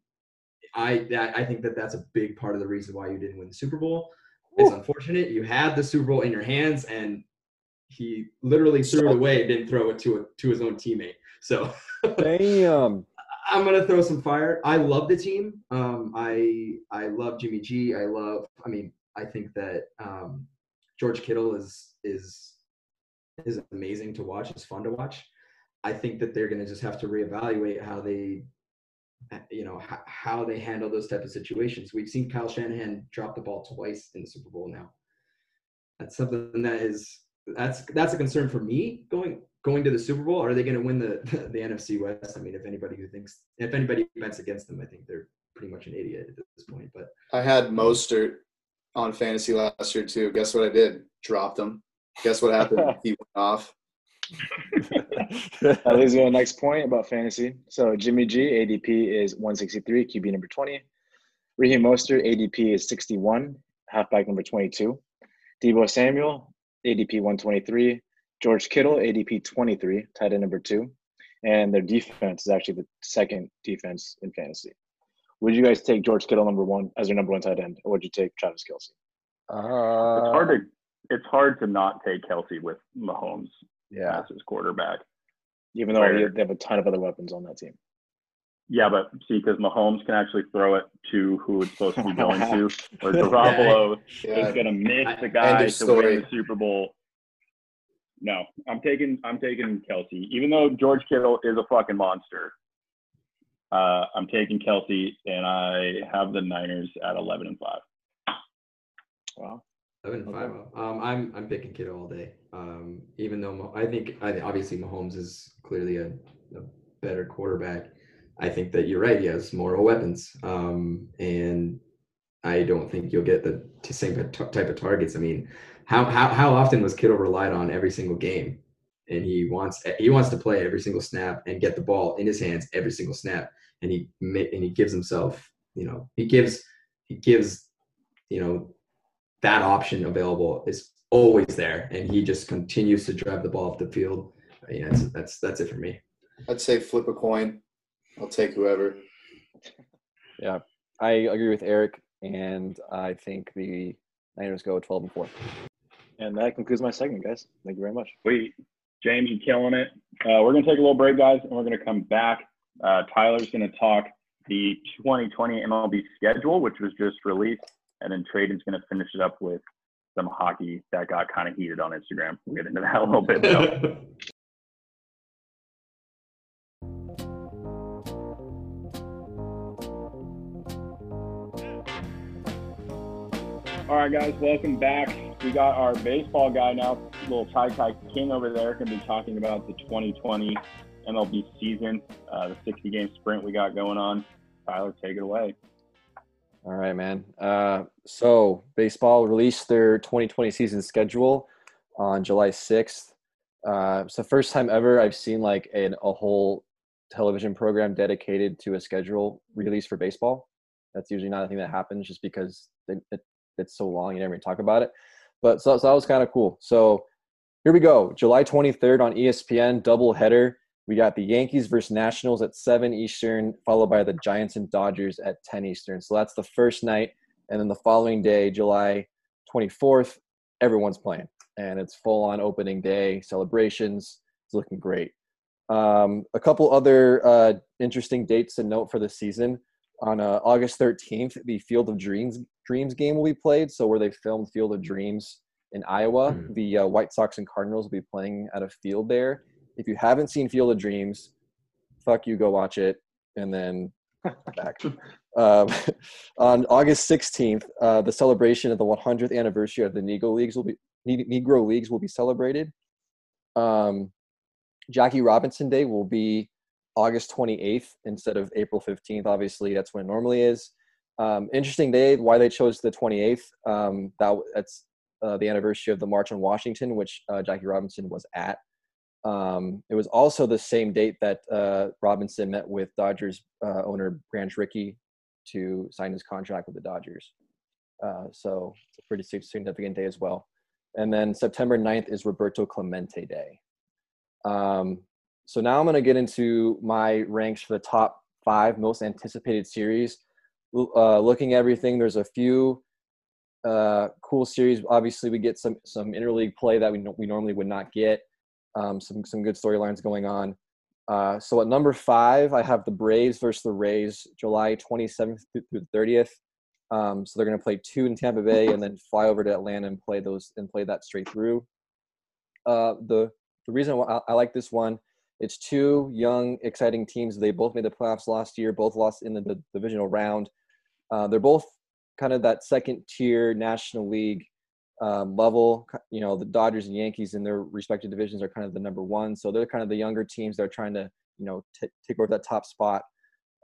I that I think that that's a big part of the reason why you didn't win the Super Bowl. It's unfortunate you had the Super Bowl in your hands and he literally threw it away and didn't throw it to a, to his own teammate. So Damn. I'm gonna throw some fire. I love the team. Um, I I love Jimmy G. I love. I mean, I think that um, George Kittle is is is amazing to watch. It's fun to watch. I think that they're gonna just have to reevaluate how they, Uh, you know, how, how they handle those type of situations. We've seen Kyle Shanahan drop the ball twice in the Super Bowl now. That's something that is that's that's a concern for me going going to the Super Bowl. Are they going to win the, the NFC West? I mean, if anybody who thinks if anybody bets against them, I think they're pretty much an idiot at this point. But I had Mostert on fantasy last year too. Guess what I did? Dropped him. Guess what happened? he went off. That leads me to the next point about fantasy. So Jimmy G ADP is 163, QB number 20. Raheem Mostert ADP is 61, halfback number 22. Deebo Samuel ADP 123. George Kittle ADP 23, tight end number two. And their defense is actually the second defense in fantasy. Would you guys take George Kittle number one as your number one tight end, or would you take Travis Kelce? Uh, It's hard to it's hard to not take Kelce with Mahomes Yeah. as his quarterback. Even though Where- they have a ton of other weapons on that team. Yeah, but see, because Mahomes can actually throw it to who it's supposed to be going to, or Garoppolo Yeah. is going to miss the End guy of to win the Super Bowl. No, I'm taking I'm taking Kelce, even though George Kittle is a fucking monster. Uh, I'm taking Kelce, and I have the Niners at 11 and five. Wow. Eleven and five. Um, I'm I'm picking Kittle all day. Um, even though I think I obviously Mahomes is clearly a, a better quarterback. I think that you're right. He has more weapons, um, and I don't think you'll get the same type of targets. I mean, how how how often was Kittle relied on every single game? And he wants he wants to play every single snap and get the ball in his hands every single snap. And he and he gives himself, you know, he gives he gives, you know, that option available is always there, and he just continues to drive the ball up the field. Yeah, that's that's, that's it for me. I'd say flip a coin. I'll take whoever. Yeah, I agree with Eric, and I think the Niners go 12 and 4. And that concludes my segment, guys. Thank you very much. Sweet. James, you're killing it. Uh, we're going to take a little break, guys, and we're going to come back. Uh, Tyler's going to talk the 2020 MLB schedule, which was just released, and then Tradon's going to finish it up with some hockey that got kind of heated on Instagram. We'll get into that a little bit, though. All right, guys, welcome back. We got our baseball guy now, little Ty Ty King over there, going to be talking about the 2020 MLB season, uh, the 60 game sprint we got going on. Tyler, take it away. All right, man. Uh, so baseball released their 2020 season schedule on July 6th. Uh, it's the first time ever I've seen like an, a whole television program dedicated to a schedule release for baseball. That's usually not a thing that happens just because it, it, it's so long. You never even talk about it. But so, so that was kind of cool. So here we go. July 23rd on ESPN, double header. We got the Yankees versus Nationals at 7 Eastern, followed by the Giants and Dodgers at 10 Eastern. So that's the first night. And then the following day, July 24th, everyone's playing. And it's full on opening day celebrations. It's looking great. Um, a couple other uh, interesting dates to note for the season. On uh, August 13th, the Field of Dreams Dreams game will be played. So where they filmed Field of Dreams in Iowa, mm-hmm. the uh, White Sox and Cardinals will be playing at a field there. If you haven't seen Field of Dreams, fuck you, go watch it, and then back. um, on August 16th, uh, the celebration of the 100th anniversary of the Negro Leagues will be Negro Leagues will be celebrated. Um, Jackie Robinson Day will be August 28th instead of April 15th. Obviously, that's when it normally is. Um, interesting day. Why they chose the 28th? Um, that that's uh, the anniversary of the March on Washington, which uh, Jackie Robinson was at. Um, it was also the same date that uh, Robinson met with Dodgers uh, owner Branch Rickey to sign his contract with the Dodgers. Uh, so it's a pretty significant day as well. And then September 9th is Roberto Clemente Day. Um, so now I'm going to get into my ranks for the top five most anticipated series. Uh, looking at everything, there's a few uh, cool series. Obviously, we get some some interleague play that we we normally would not get. Um, some some good storylines going on. Uh, so at number five, I have the Braves versus the Rays, July 27th through the 30th. Um, so they're going to play two in Tampa Bay and then fly over to Atlanta and play those and play that straight through. Uh, the the reason I, I like this one, it's two young, exciting teams. They both made the playoffs last year. Both lost in the, the divisional round. Uh, they're both kind of that second tier National League um, level. You know, the Dodgers and Yankees in their respective divisions are kind of the number one. So they're kind of the younger teams that are trying to, you know, t- take over that top spot.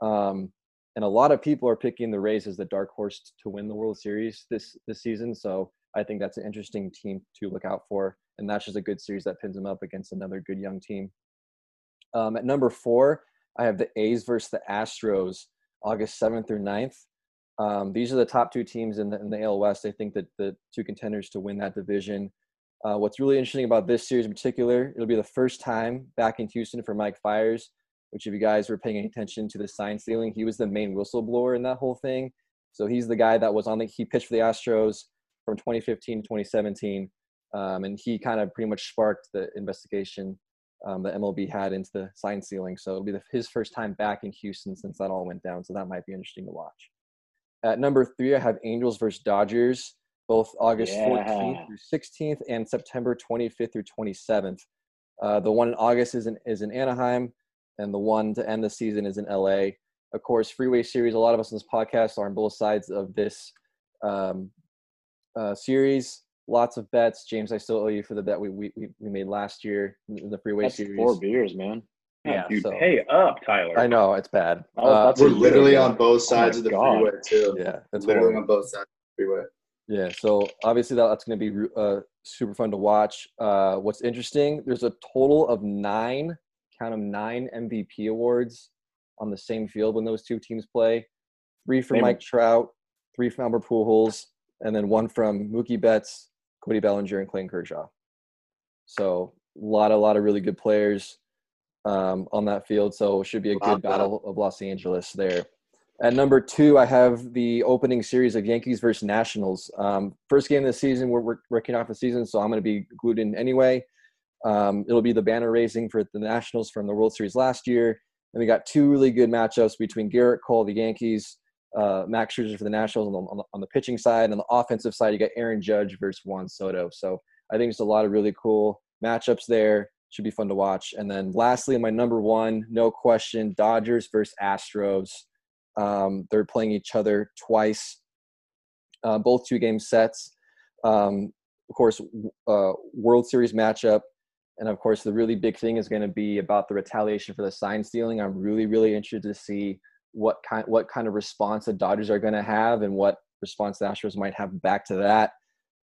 Um, and a lot of people are picking the Rays as the dark horse to win the World Series this this season. So I think that's an interesting team to look out for, and that's just a good series that pins them up against another good young team. Um, at number four, I have the A's versus the Astros, August 7th through 9th. Um, these are the top two teams in the, in the AL West. I think that the two contenders to win that division. Uh, what's really interesting about this series in particular, it'll be the first time back in Houston for Mike Fiers, which if you guys were paying attention to the sign stealing, he was the main whistleblower in that whole thing. So he's the guy that was on the, he pitched for the Astros from 2015 to 2017. Um, and he kind of pretty much sparked the investigation um, that MLB had into the sign stealing. So it'll be the, his first time back in Houston since that all went down. So that might be interesting to watch. At number three, I have Angels versus Dodgers, both August yeah. 14th through 16th and September 25th through 27th. Uh, the one in August is in, is in Anaheim, and the one to end the season is in LA. Of course, Freeway Series, a lot of us in this podcast are on both sides of this um, uh, series. Lots of bets. James, I still owe you for the bet we, we, we made last year in the Freeway That's Series. Four beers, man. Yeah, dude, so, pay up, Tyler. I know it's bad. Oh, uh, we're literally on both oh sides oh of the God. freeway too. Yeah, it's literally horrible. on both sides of the freeway. Yeah, so obviously that, that's going to be uh, super fun to watch. Uh, what's interesting? There's a total of nine, count them nine MVP awards on the same field when those two teams play. Three for Mike Trout, three from Albert Pujols, and then one from Mookie Betts, Cody Bellinger, and Clayton Kershaw. So a lot, a lot of really good players um, on that field. So it should be a good battle of Los Angeles there. At number two, I have the opening series of Yankees versus Nationals. Um, first game of the season, we're, we're working off the season, so I'm going to be glued in anyway. Um, it'll be the banner raising for the Nationals from the World Series last year. And we got two really good matchups between Gerrit Cole, the Yankees, uh, Max Scherzer for the Nationals on the, on the, on the pitching side. And on the offensive side, you got Aaron Judge versus Juan Soto. So I think there's a lot of really cool matchups there should be fun to watch. And then lastly, my number one, no question, Dodgers versus Astros. Um, they're playing each other twice, uh, both two game sets. Um, of course, uh, World Series matchup. And of course, the really big thing is going to be about the retaliation for the sign stealing. I'm really, really interested to see what kind, what kind of response the Dodgers are going to have and what response the Astros might have back to that.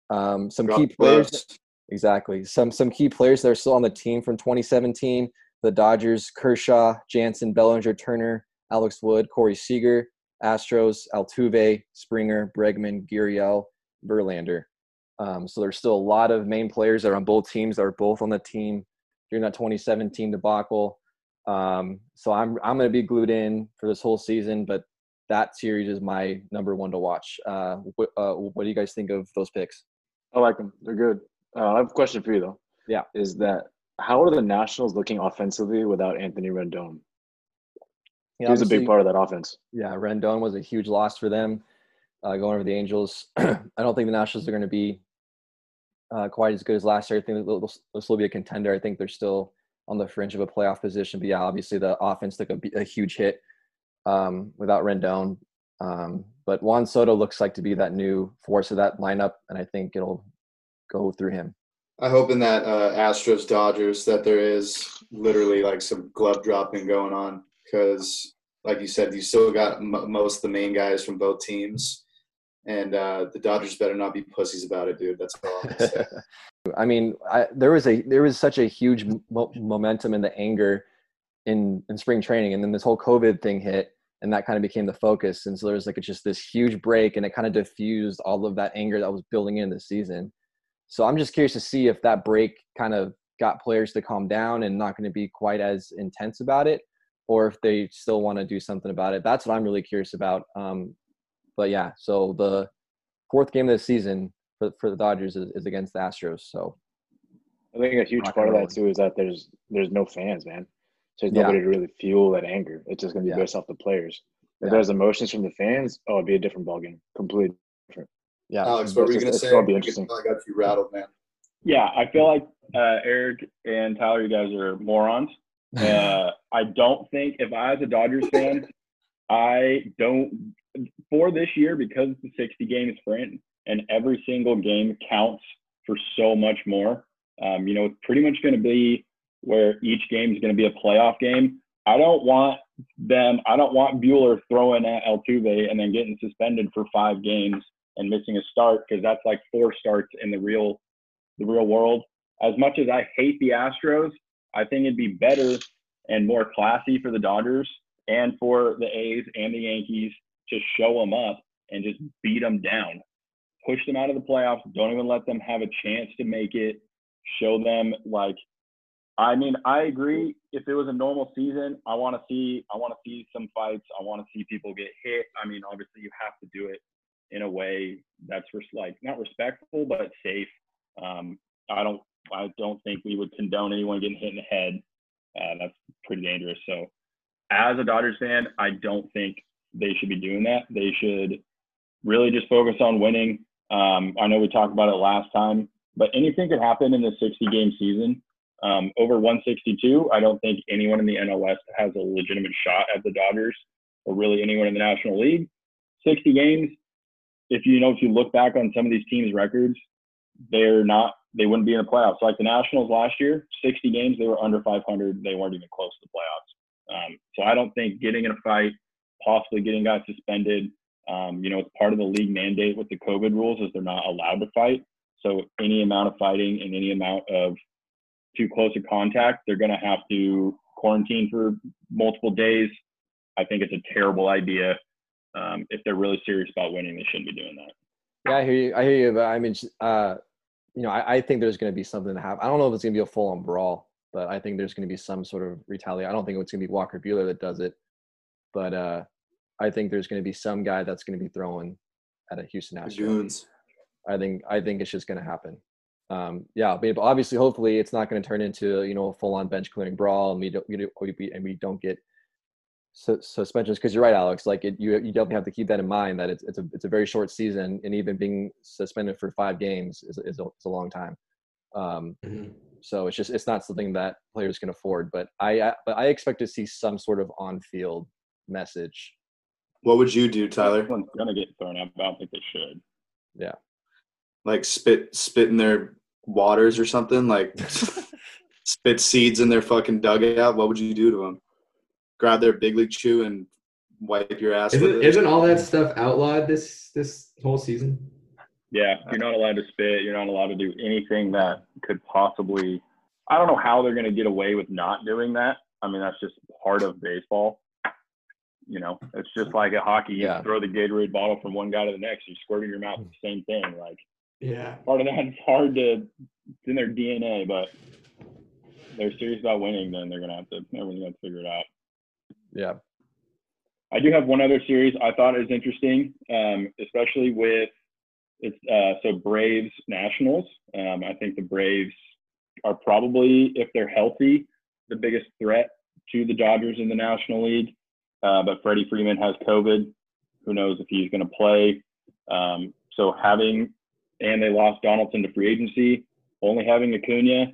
Um, some key players. Exactly. Some some key players that are still on the team from 2017. The Dodgers: Kershaw, Jansen, Bellinger, Turner, Alex Wood, Corey Seager. Astros: Altuve, Springer, Bregman, Gurriel, Verlander. Um, so there's still a lot of main players that are on both teams that are both on the team during that 2017 debacle. Um, so I'm I'm going to be glued in for this whole season, but that series is my number one to watch. Uh, uh, what do you guys think of those picks? I like them. They're good. Uh, I have a question for you though. Yeah. Is that how are the Nationals looking offensively without Anthony Rendon? Yeah, he was a big part of that offense. Yeah, Rendon was a huge loss for them uh, going over the Angels. I don't think the Nationals are going to be uh, quite as good as last year. I think they'll, they'll still be a contender. I think they're still on the fringe of a playoff position. But yeah, obviously the offense took a huge hit um, without Rendon. Um, but Juan Soto looks like to be that new force of that lineup, and I think it'll go through him. I hope in that uh, Astros Dodgers that there is literally like some glove dropping going on because, like you said, you still got m- most of the main guys from both teams, and uh, the Dodgers better not be pussies about it, dude. That's all I'm say. I mean, I, there was a there was such a huge mo- momentum in the anger in in spring training, and then this whole COVID thing hit, and that kind of became the focus. And so there was like it's just this huge break, and it kind of diffused all of that anger that was building in the season. So I'm just curious to see if that break kind of got players to calm down and not going to be quite as intense about it, or if they still want to do something about it. That's what I'm really curious about. Um, but yeah, so the fourth game of the season for, for the Dodgers is, is against the Astros. So I think a huge part of that too is that there's there's no fans, man. So there's Yeah. nobody to really fuel that anger. It's just gonna be Yeah. based off the players. If Yeah. there's emotions from the fans, oh, it'd be a different ballgame. Completely different. Yeah, Alex, what were you gonna say? it's gonna be I got you rattled, man. Yeah, I feel like uh, Eric and Tyler, you guys are morons. Uh, I don't think if I was a Dodgers fan, I don't for this year because it's a 60 game sprint and every single game counts for so much more. Um, you know, it's pretty much going to be where each game is going to be a playoff game. I don't want them. I don't want Buehler throwing at Altuve and then getting suspended for five games and missing a start because that's like four starts in the real the real world. As much as I hate the Astros, I think it'd be better and more classy for the Dodgers and for the A's and the Yankees to show them up and just beat them down. Push them out of the playoffs. Don't even let them have a chance to make it. Show them like I mean, I agree. If it was a normal season, I want to see I want to see some fights. I want to see people get hit. I mean, obviously you have to do it in a way that's res- like not respectful but safe. Um, I don't I don't think we would condone anyone getting hit in the head. Uh, that's pretty dangerous. So, as a Dodgers fan, I don't think they should be doing that. They should really just focus on winning. Um, I know we talked about it last time, but anything could happen in the 60 game season. Um, over 162, I don't think anyone in the NL West has a legitimate shot at the Dodgers or really anyone in the National League. 60 games, if you know, if you look back on some of these teams' records, they're not, they wouldn't be in the playoffs. Like the Nationals last year, 60 games, they were under 500. They weren't even close to the playoffs. Um, so I don't think getting in a fight, possibly getting guys suspended, um, you know, it's part of the league mandate with the COVID rules is they're not allowed to fight. So any amount of fighting and any amount of too close a contact, they're going to have to quarantine for multiple days. I think it's a terrible idea. Um, if they're really serious about winning, they shouldn't be doing that. yeah, I hear you. I hear you, but I mean, uh, you know, I, I think there's going to be something to happen. I don't know if it's going to be a full on brawl, but I think there's going to be some sort of retaliation. I don't think it's going to be Walker Buehler that does it, but uh, I think there's going to be some guy that's going to be throwing at a Houston Astros. Goons. I think I think it's just going to happen. Um, yeah, but obviously, hopefully, it's not going to turn into you know a full on bench clearing brawl, and we don't we, don't- we and we don't get su- suspensions because you're right, Alex. Like it, you you definitely have to keep that in mind that it's it's a it's a very short season, and even being suspended for five games is is a, is a long time. Um, Mhm. so it's just it's not something that players can afford. But I, I but I expect to see some sort of on field message. What would you do, Tyler? Everyone's going to get thrown out. but I don't think they should. Yeah. Like spit spit in their waters or something? Like spit seeds in their fucking dugout? What would you do to them? Grab their big league chew and wipe your ass Isn't, it? isn't all that stuff outlawed this this whole season? Yeah, you're not allowed to spit. You're not allowed to do anything that could possibly. I don't know how they're going to get away with not doing that. I mean, that's just part of baseball. You know, it's just like a hockey. You Yeah. throw the Gatorade bottle from one guy to the next. You squirt it in your mouth. It's the same thing. Like Yeah. part of that is hard to. It's in their DNA, but they're serious about winning. Then they're gonna have to. Everyone's gonna have to figure it out. Yeah. I do have one other series I thought is interesting, um, especially with it's uh, so Braves Nationals. Um, I think the Braves are probably, if they're healthy, the biggest threat to the Dodgers in the National League. Uh, but Freddie Freeman has COVID. Who knows if he's going to play? Um, so having and they lost Donaldson to free agency. Only having Acuna,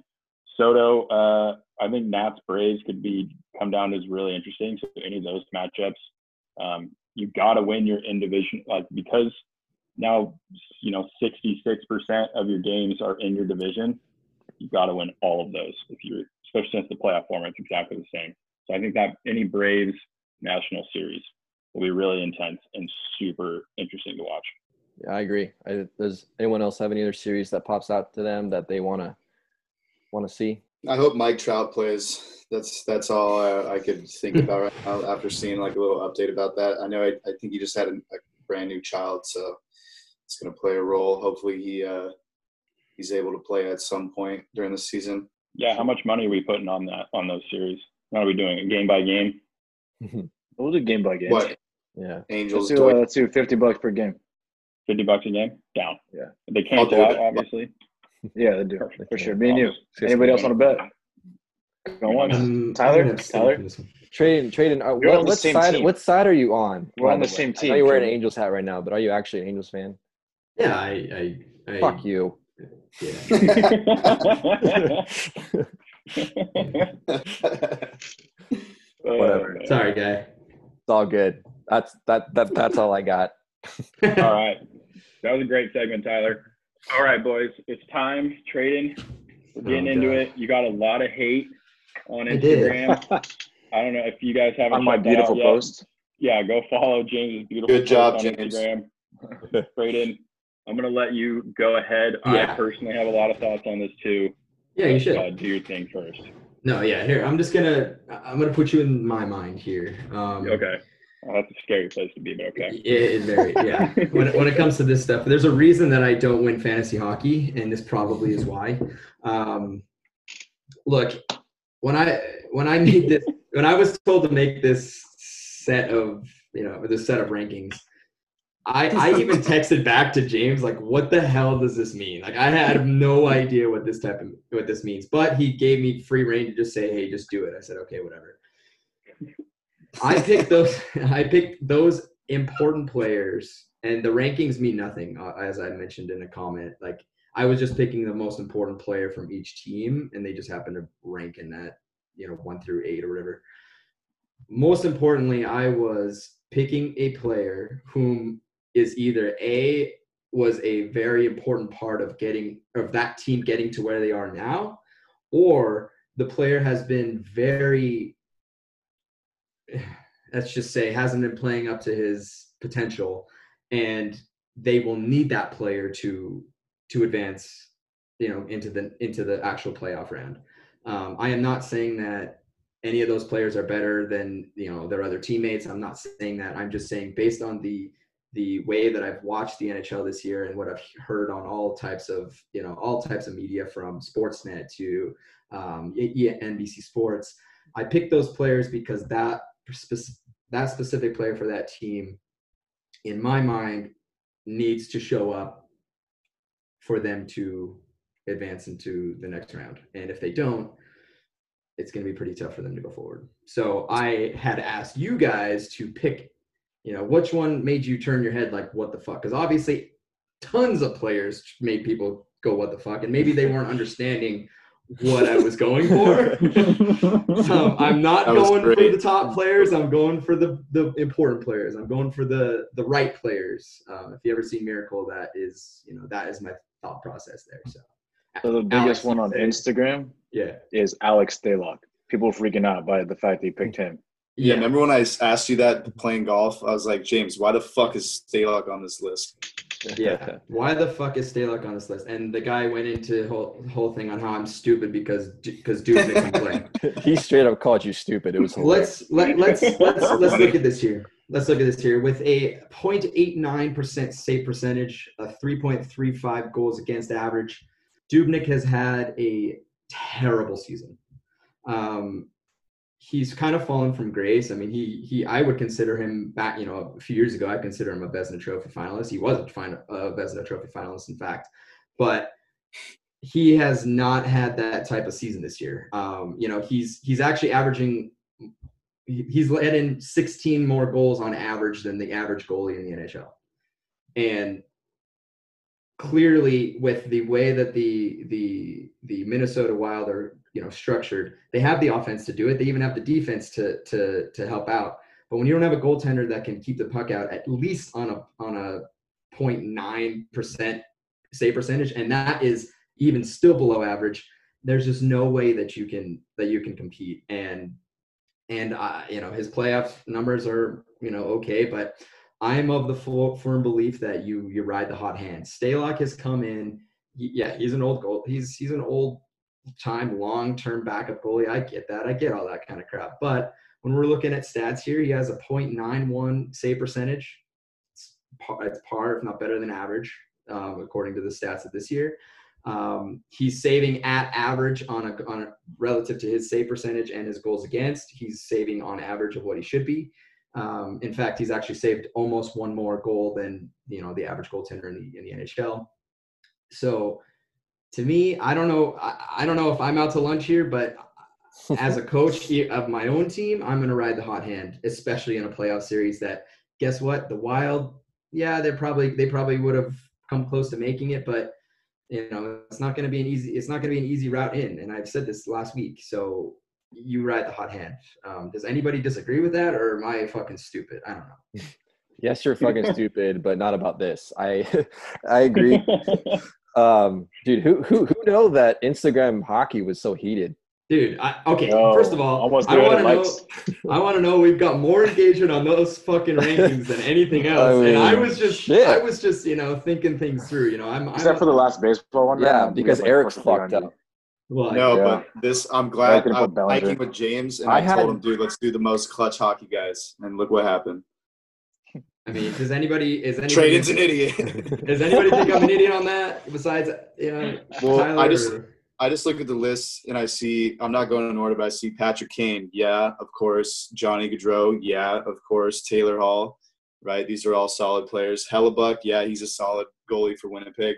Soto. Uh, I think Nats Braves could be come down as really interesting. So any of those matchups, um, you got to win your in division, like because now you know 66% of your games are in your division. You got to win all of those if you're, especially since the playoff format's exactly the same. So I think that any Braves National Series will be really intense and super interesting to watch. Yeah, I agree. I, does anyone else have any other series that pops out to them that they want to want to see? I hope Mike Trout plays. That's that's all I, I could think about right now after seeing like a little update about that. I know I, I think he just had a, a brand new child, so it's going to play a role. Hopefully he uh, he's able to play at some point during the season. Yeah, how much money are we putting on that on those series? What are we doing? it Game by game? We'll do game by game. What yeah. Angels? Let's do, uh, let's do 50 bucks per game. Fifty bucks a game? Down. Yeah. They can't do out, it. obviously. Yeah, they do. Perfect. For sure. Me and you. I'll- Anybody else want to bet? Go once. Um, Tyler? I'm gonna abstain Tyler? from this one. Tradon, Tradon. Uh, what, what side? team. What side are you on? We're on the way? same I team, know you're wearing an Angels hat right now, but are you actually an Angels fan? Yeah, I, I, I Fuck you. Yeah. Whatever. Sorry, guy. It's all good. That's that that that's all I got. All right. That was a great segment, Tyler. All right, boys. It's time. Tradon. We're getting Oh, into God. it. You got a lot of hate on I did. Instagram. I don't know if you guys haven't On my beautiful out yet. post. Yeah, go follow James's beautiful Good job, post on James. Instagram. Braden, I'm gonna let you go ahead. Yeah. I personally have a lot of thoughts on this too. Yeah, you should. Uh, do your thing first. No, yeah. Here, I'm just gonna. I'm gonna put you in my mind here. Um, Okay. Well, that's a scary place to be, but okay. It very yeah. when, it- when it comes to this stuff, there's a reason that I don't win fantasy hockey, and this probably is why. Um, look, when I when I made this, when I was told to make this set of you know this set of rankings, I I even texted back to James like, "What the hell does this mean?" Like I had no idea what this type of what this means, but he gave me free reign to just say, "Hey, just do it." I said, "Okay, whatever." I picked those. I picked those important players, and the rankings mean nothing, uh, as I mentioned in a comment. Like I was just picking the most important player from each team, and they just happened to rank in that, you know, one through eight or whatever. Most importantly, I was picking a player whom is either a was a very important part of getting of that team getting to where they are now, or the player has been very let's just say hasn't been playing up to his potential and they will need that player to to advance you know into the into the actual playoff round. Um, i am not saying that any of those players are better than you know their other teammates. I'm not saying that. I'm just saying based on the the way that i've watched the nhl this year and what i've heard on all types of you know all types of media from sportsnet to um, nbc sports i picked those players because that that specific player for that team, in my mind, needs to show up for them to advance into the next round. And if they don't, it's going to be pretty tough for them to go forward. So I had asked you guys to pick, you know, which one made you turn your head like, what the fuck? Because obviously, tons of players made people go, what the fuck? And maybe they weren't understanding what I was going for. Um, I'm not That going for great. the top players. I'm going for the the important players. I'm going for the the right players. Um, if you ever see Miracle, that is you know that is my thought process there. So So the biggest Alex, one on Instagram yeah, is Alex Stalock. People freaking out by the fact that you picked him. Yeah, remember when I asked you that playing golf? I was like, James, why the fuck is Stalock on this list? Yeah. Why the fuck is Stalock on this list? And the guy went into the whole whole thing on how I'm stupid because because Dubnyk can play. he straight up called you stupid. It was hilarious. let's let, let's let's let's look at this here. Let's look at this here. With a 0.89% save percentage, a 3.35 goals against average, Dubnyk has had a terrible season. Um, he's kind of fallen from grace. I mean, he he I would consider him back, you know, a few years ago. I consider him a Vezina Trophy finalist. He was a, fin- a Vezina Trophy finalist, in fact, but he has not had that type of season this year. Um, you know, he's he's actually averaging. He's let in 16 more goals on average than the average goalie in the NHL, and clearly with the way that the the the Minnesota Wild are you know structured, they have the offense to do it. They even have the defense to to to help out. But when you don't have a goaltender that can keep the puck out at least on a on a 0.9 percent save percentage, and that is even still below average, there's just no way that you can that you can compete. And and uh, you know his playoff numbers are you know okay, but I'm of the full, firm belief that you you ride the hot hand. Stalock has come in. He, yeah, he's an old goal. He's he's an old time long term backup goalie. I get that. I get all that kind of crap. But when we're looking at stats here, he has a .91 save percentage. It's par, it's par if not better than average, um, according to the stats of this year. Um, he's saving at average on a, on a relative to his save percentage and his goals against. He's saving on average of what he should be. Um, in fact, he's actually saved almost one more goal than you know the average goaltender in the in the NHL. So, to me, I don't know. I, I don't know if I'm out to lunch here, but as a coach of my own team, I'm going to ride the hot hand, especially in a playoff series. That guess what? The Wild, yeah, they probably they probably would have come close to making it, but you know it's not going to be an easy it's not going to be an easy route in. And I've said this last week, so you ride the hot hand. Um, does anybody disagree with that, or am I fucking stupid? I don't know. yes, you're fucking stupid, but not about this. I I agree. um, dude, who who who know that Instagram hockey was so heated? Dude, I, okay. No, first of all, I want to know. I want to know we've got more engagement on those fucking rankings than anything else. I mean, and I was just, shit. I was just, you know, thinking things through. You know, I'm except I'm, for the last baseball one. Yeah, because like Eric's fucked up. Well, no, yeah. but this I'm glad I was hiking with James and I, I had, told him, dude, let's do the most clutch hockey guys, and look what happened. I mean, does anybody is anybody Tradon's an idiot? does anybody think I'm an idiot on that? Besides, you know, well, Tyler I just or... I just look at the list and I see I'm not going in order, but I see Patrick Kane, yeah, of course, Johnny Gaudreau, yeah, of course, Taylor Hall, right? These are all solid players. Hellebuyck, yeah, he's a solid goalie for Winnipeg.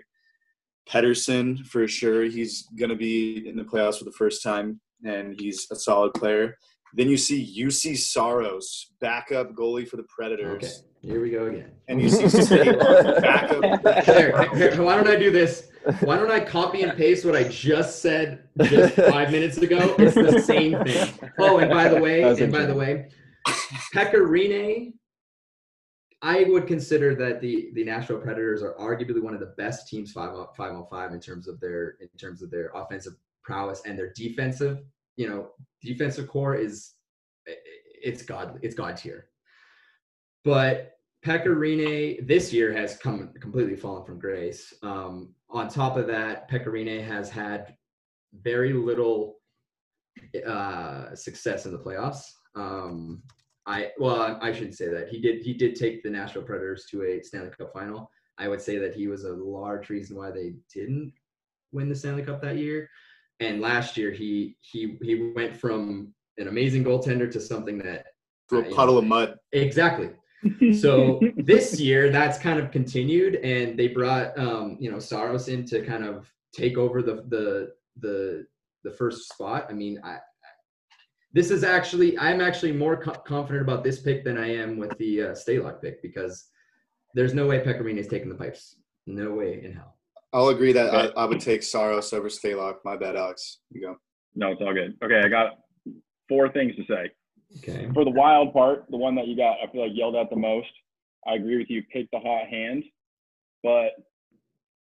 Pettersson for sure. He's going to be in the playoffs for the first time, and he's a solid player. Then you see Juuse Saros, backup goalie for the Predators. Okay, here we go again. And you see backup. Here, here, why don't I do this? Why don't I copy and paste what I just said just five minutes ago? It's the same thing. Oh, and by the way, and by the way, Pekka Rinne I would consider that the the Nashville Predators are arguably one of the best teams five on five on five in terms of their in terms of their offensive prowess and their defensive. You know, defensive core is it's god it's god tier. But Pekka Rinne this year has come completely fallen from grace. Um, on top of that, Pekka Rinne has had very little uh, success in the playoffs. Um, I well, I shouldn't say that. He did he did take the Nashville Predators to a Stanley Cup final. I would say that he was a large reason why they didn't win the Stanley Cup that year. And last year he he he went from an amazing goaltender to something that to a uh, puddle know, of mud. Exactly. so this year that's kind of continued and they brought um, you know Saros in to kind of take over the the the the first spot. I mean, I, this is actually I'm actually more co- confident about this pick than I am with the uh, Stalock pick because there's no way Pekka Rinne is taking the pipes. No way in hell. I'll agree that I, I, would take Saros over Stalock. My bad, Alex. You go. No, it's all good. Okay, I got four things to say. Okay. For the wild part, the one that you got, I feel like yelled at the most. I agree with you. Pick the hot hand, but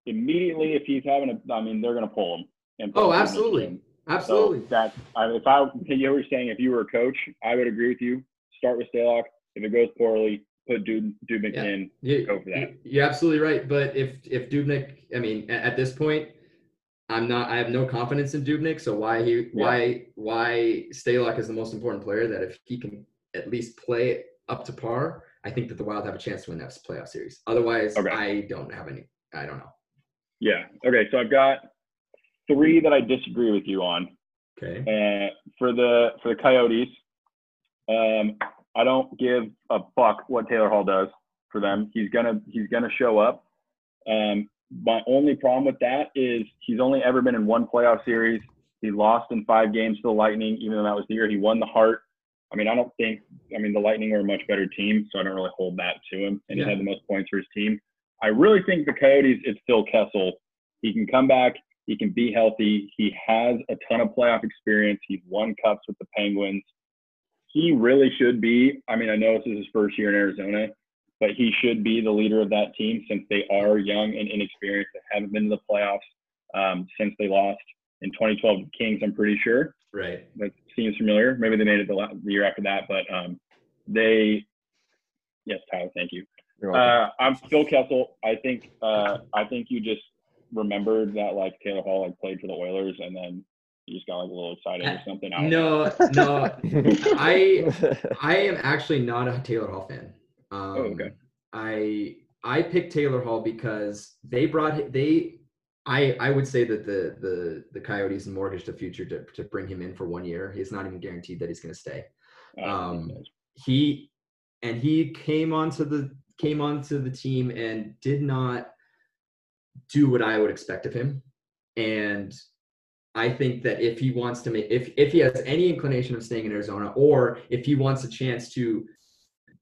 immediately if he's having a, I mean, they're going to pull him. And oh, absolutely. Absolutely. So that if I you were saying if you were a coach, I would agree with you. Start with Stalock. If it goes poorly, put Dub- Dubnyk Yeah. in. You, Go for that. you- You're absolutely right. But if if Dubnyk, I mean, at, at this point, I'm not. I have no confidence in Dubnyk. So why he why why Stalock is the most important player? That if he can at least play up to par, I think that the Wild have a chance to win that playoff series. Otherwise, Okay. I don't have any. I don't know. Yeah. Okay. So I've got three that I disagree with you on. Okay. Uh, for the for the Coyotes, um, I don't give a fuck what Taylor Hall does for them. He's gonna he's gonna show up. Um, my only problem with that is he's only ever been in one playoff series. He lost in five games to the Lightning, even though that was the year he won the Hart. I mean, I don't think. I mean, the Lightning were a much better team, so I don't really hold that to him. And Yeah. he had the most points for his team. I really think the Coyotes. It's Phil Kessel. He can come back. He can be healthy. He has a ton of playoff experience. He's won cups with the Penguins. He really should be. I mean, I know this is his first year in Arizona, but he should be the leader of that team since they are young and inexperienced. They haven't been to the playoffs um, since they lost in 2012 to the Kings. I'm pretty sure Right. that seems familiar. Maybe they made it the, la- the year after that, but um, they. Yes, Tyler. Thank you. Uh, I'm Phil Kessel. I think uh, I think you just remembered that like Taylor Hall like played for the Oilers and then you just got like a little excited or something. I. No, no. I I am actually not a Taylor Hall fan. Um, Oh, okay. I I picked Taylor Hall because they brought they. I I would say that the the the Coyotes mortgaged the future to to bring him in for one year. He's not even guaranteed that he's going to stay. Think um. He and he came onto the came onto the team and did not do what I would expect of him. And I think that if he wants to make if if he has any inclination of staying in Arizona or if he wants a chance to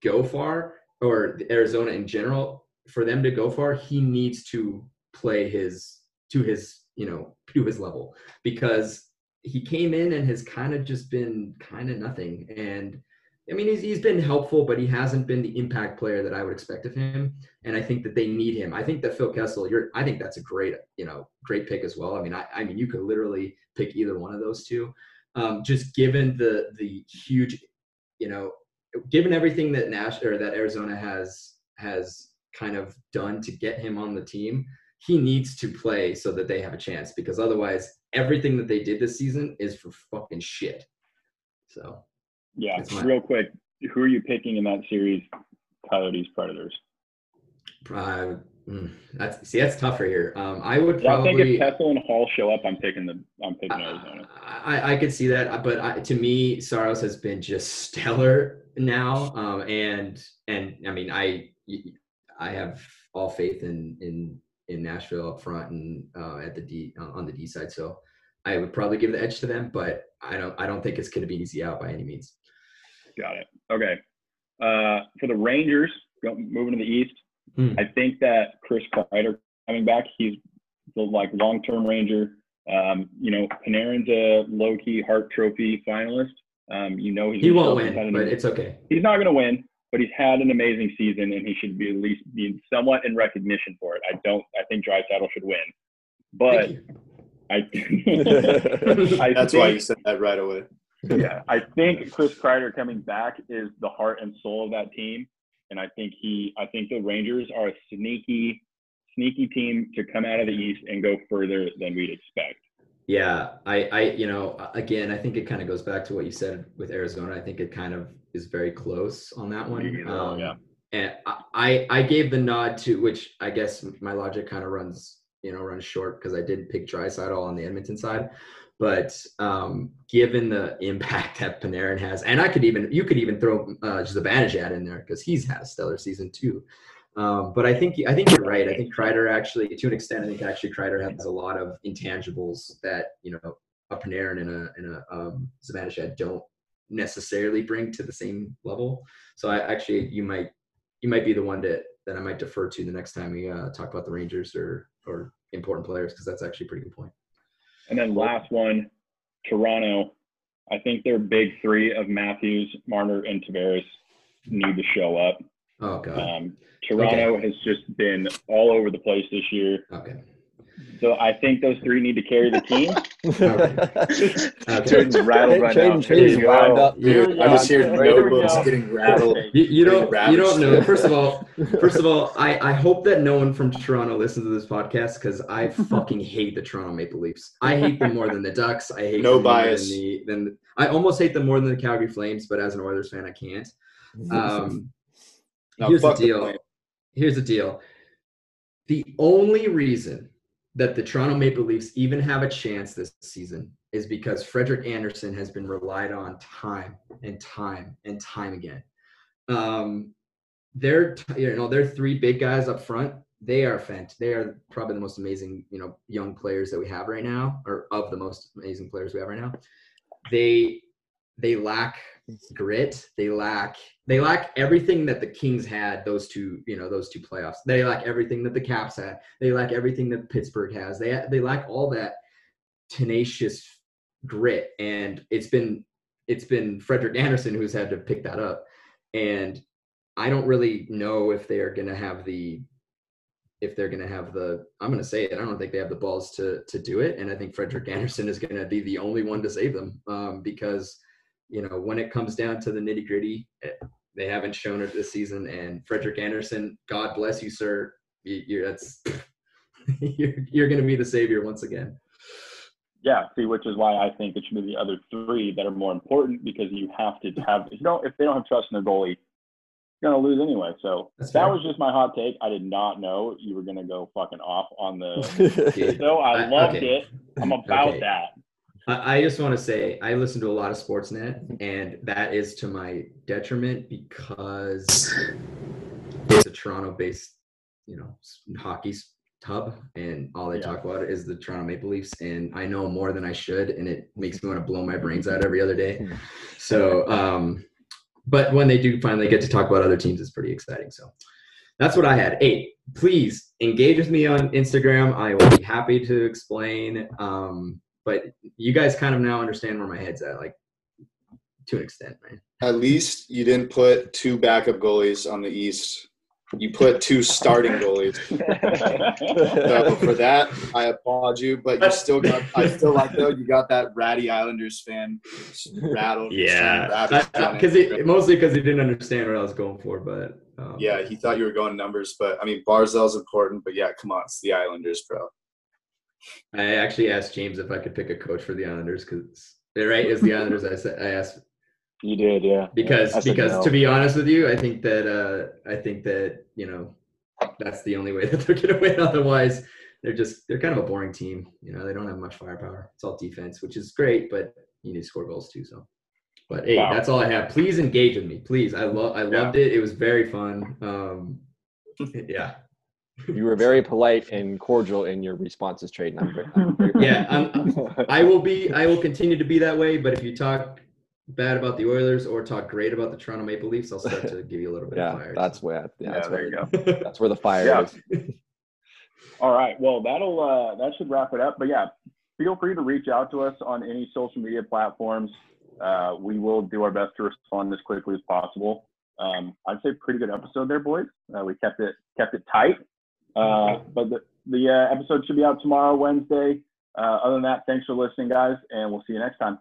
go far or Arizona in general for them to go far, he needs to play his to his, you know, to his level because he came in and has kind of just been kind of nothing and I mean, he's, he's been helpful, but he hasn't been the impact player that I would expect of him. And I think that they need him. I think that Phil Kessel, you're, I think that's a great, you know, great pick as well. I mean, I, I mean, you could literally pick either one of those two. Um, just given the the huge, you know, given everything that Nash or that Arizona has has kind of done to get him on the team, he needs to play so that they have a chance. Because otherwise, everything that they did this season is for fucking shit. So. Yeah, my- real quick. Who are you picking in that series? Coyotes, Predators. Uh, mm, that's see, that's tougher here. Um, I would Yeah, I think probably. if Kessel and Hall show up, I'm picking the I'm picking Arizona. I, I could see that, but I, to me, Saros has been just stellar now, um, and and I mean, I I have all faith in in in Nashville up front and uh, at the D uh, on the D side, so I would probably give the edge to them, but I don't I don't think it's going to be easy out by any means. Got it. Okay. Uh, for the Rangers, moving to the East, Hmm. I think that Chris Kreider coming back, he's the like long-term Ranger. Um, you know, Panarin's a low-key Hart Trophy finalist. Um, you know, he's He won't win, something but it's okay. he's not going to win, but he's had an amazing season, and he should be at least be somewhat in recognition for it. I don't. I think Draisaitl should win, but. I. I That's why you said that right away. yeah, I think Chris Kreider coming back is the heart and soul of that team, and I think he, I think the Rangers are a sneaky, sneaky team to come out of the East and go further than we'd expect. Yeah, I, I, you know, again, I think it kind of goes back to what you said with Arizona. I think it kind of is very close on that one. Either, Um, yeah. And I, I I gave the nod to which I guess my logic kind of runs, you know, run short because I did pick Draisaitl on the Edmonton side, but um, given the impact that Panarin has, and I could even you could even throw uh, Zibanejad in there because he's had a stellar season too. Um, but I think I think you're right. I think Kreider actually, to an extent, I think actually Kreider has a lot of intangibles that you know a Panarin and a and a um, Zibanejad don't necessarily bring to the same level. So I actually you might you might be the one that that I might defer to the next time we uh, talk about the Rangers or or important players because that's actually a pretty good point. And then last one, Toronto. I think their big three of Matthews, Marner, and Tavares need to show up. Oh god. Um, Toronto has just been all over the place this year. okay. So I think those three need to carry the team. Okay. Jordan's rattled right now. Tradon- Tradon's There you wound up. You- I just hear There notebooks getting rattled. You, you don't Getting you don't know. First of all, first of all, I, I hope that no one from Toronto listens to this podcast because I fucking hate the Toronto Maple Leafs. I hate them more than the Ducks. I hate No them more bias. Than the, than I almost hate them more than the Calgary Flames, but as an Oilers fan, I can't. Um, No, here's the fuck the deal. Here's the deal. The only reason that the Toronto Maple Leafs even have a chance this season is because Frederik Andersen has been relied on time and time and time again. Um, they're you know they're three big guys up front. They are fant. They are probably the most amazing you know young players that we have right now, or of the most amazing players we have right now. They they lack grit. They lack they lack everything that the Kings had those two you know those two playoffs. They lack everything that the Caps had. They lack everything that Pittsburgh has. They they lack all that tenacious grit, and it's been it's been Frederik Andersen who's had to pick that up. And I don't really know if they are going to have the if they're going to have the I'm going to say it. I don't think they have the balls to to do it, and I think Frederik Andersen is going to be the only one to save them um, because you know when it comes down to the nitty gritty, eh, they haven't shown it this season. And Frederik Andersen, God bless you, sir. You, you're that's you're you're going to be the savior once again. Yeah, see, which is why I think it should be the other three that are more important because you have to have if you don't if they don't have trust in their goalie, you're gonna lose anyway. So That's that fair. was just my hot take. I did not know you were gonna go fucking off on the. So I I- loved okay. it. I'm about Okay. that. I just want to say I listen to a lot of Sportsnet, and that is to my detriment because it's a Toronto-based, you know, hockey hub, and all they Yeah. talk about is the Toronto Maple Leafs, and I know more than I should, and it makes me want to blow my brains out every other day. So, um, but when they do finally get to talk about other teams, it's pretty exciting. So. That's what I had. Eight. Please engage with me on Instagram. I will be happy to explain. Um, but you guys kind of now understand where my head's at, like to an extent, man. At least you didn't put two backup goalies on the East. You put two starting goalies. So for that, I applaud you, but you still got. I still like though you got that ratty Islanders fan rattled. Yeah, because Instagram. mostly because he didn't understand what I was going for. But um, yeah, he thought you were going numbers, but I mean Barzal's important. But yeah, come on, it's the Islanders, bro. I actually asked James if I could pick a coach for the Islanders because right as the Islanders, I said I asked You did, yeah. because said because no. to be honest with you, I think that uh, I think that you know that's the only way that they're gonna win. Otherwise, they're just they're kind of a boring team. You know, they don't have much firepower. It's all defense, which is great, but you need to score goals too. So, but hey, Wow. that's all I have. Please engage with me, please. I love I Yeah. loved it. It was very fun. Um, yeah, you were very polite and cordial in your responses, Tradon. I'm very, I'm very yeah. I'm, I will be. I will continue to be that way. But if you talk bad about the Oilers or talk great about the Toronto Maple Leafs, I'll start to give you a little bit yeah, of fire. that's where yeah, Yeah, that's there where you go. that's where the fire Yeah. is. All right. Well, that'll uh, that should wrap it up. But yeah, feel free to reach out to us on any social media platforms. Uh, we will do our best to respond as quickly as possible. Um, I'd say pretty good episode there, boys. Uh, we kept it kept it tight. Uh, but the, the uh, episode should be out tomorrow, Wednesday. Uh, other than that, thanks for listening, guys, and we'll see you next time.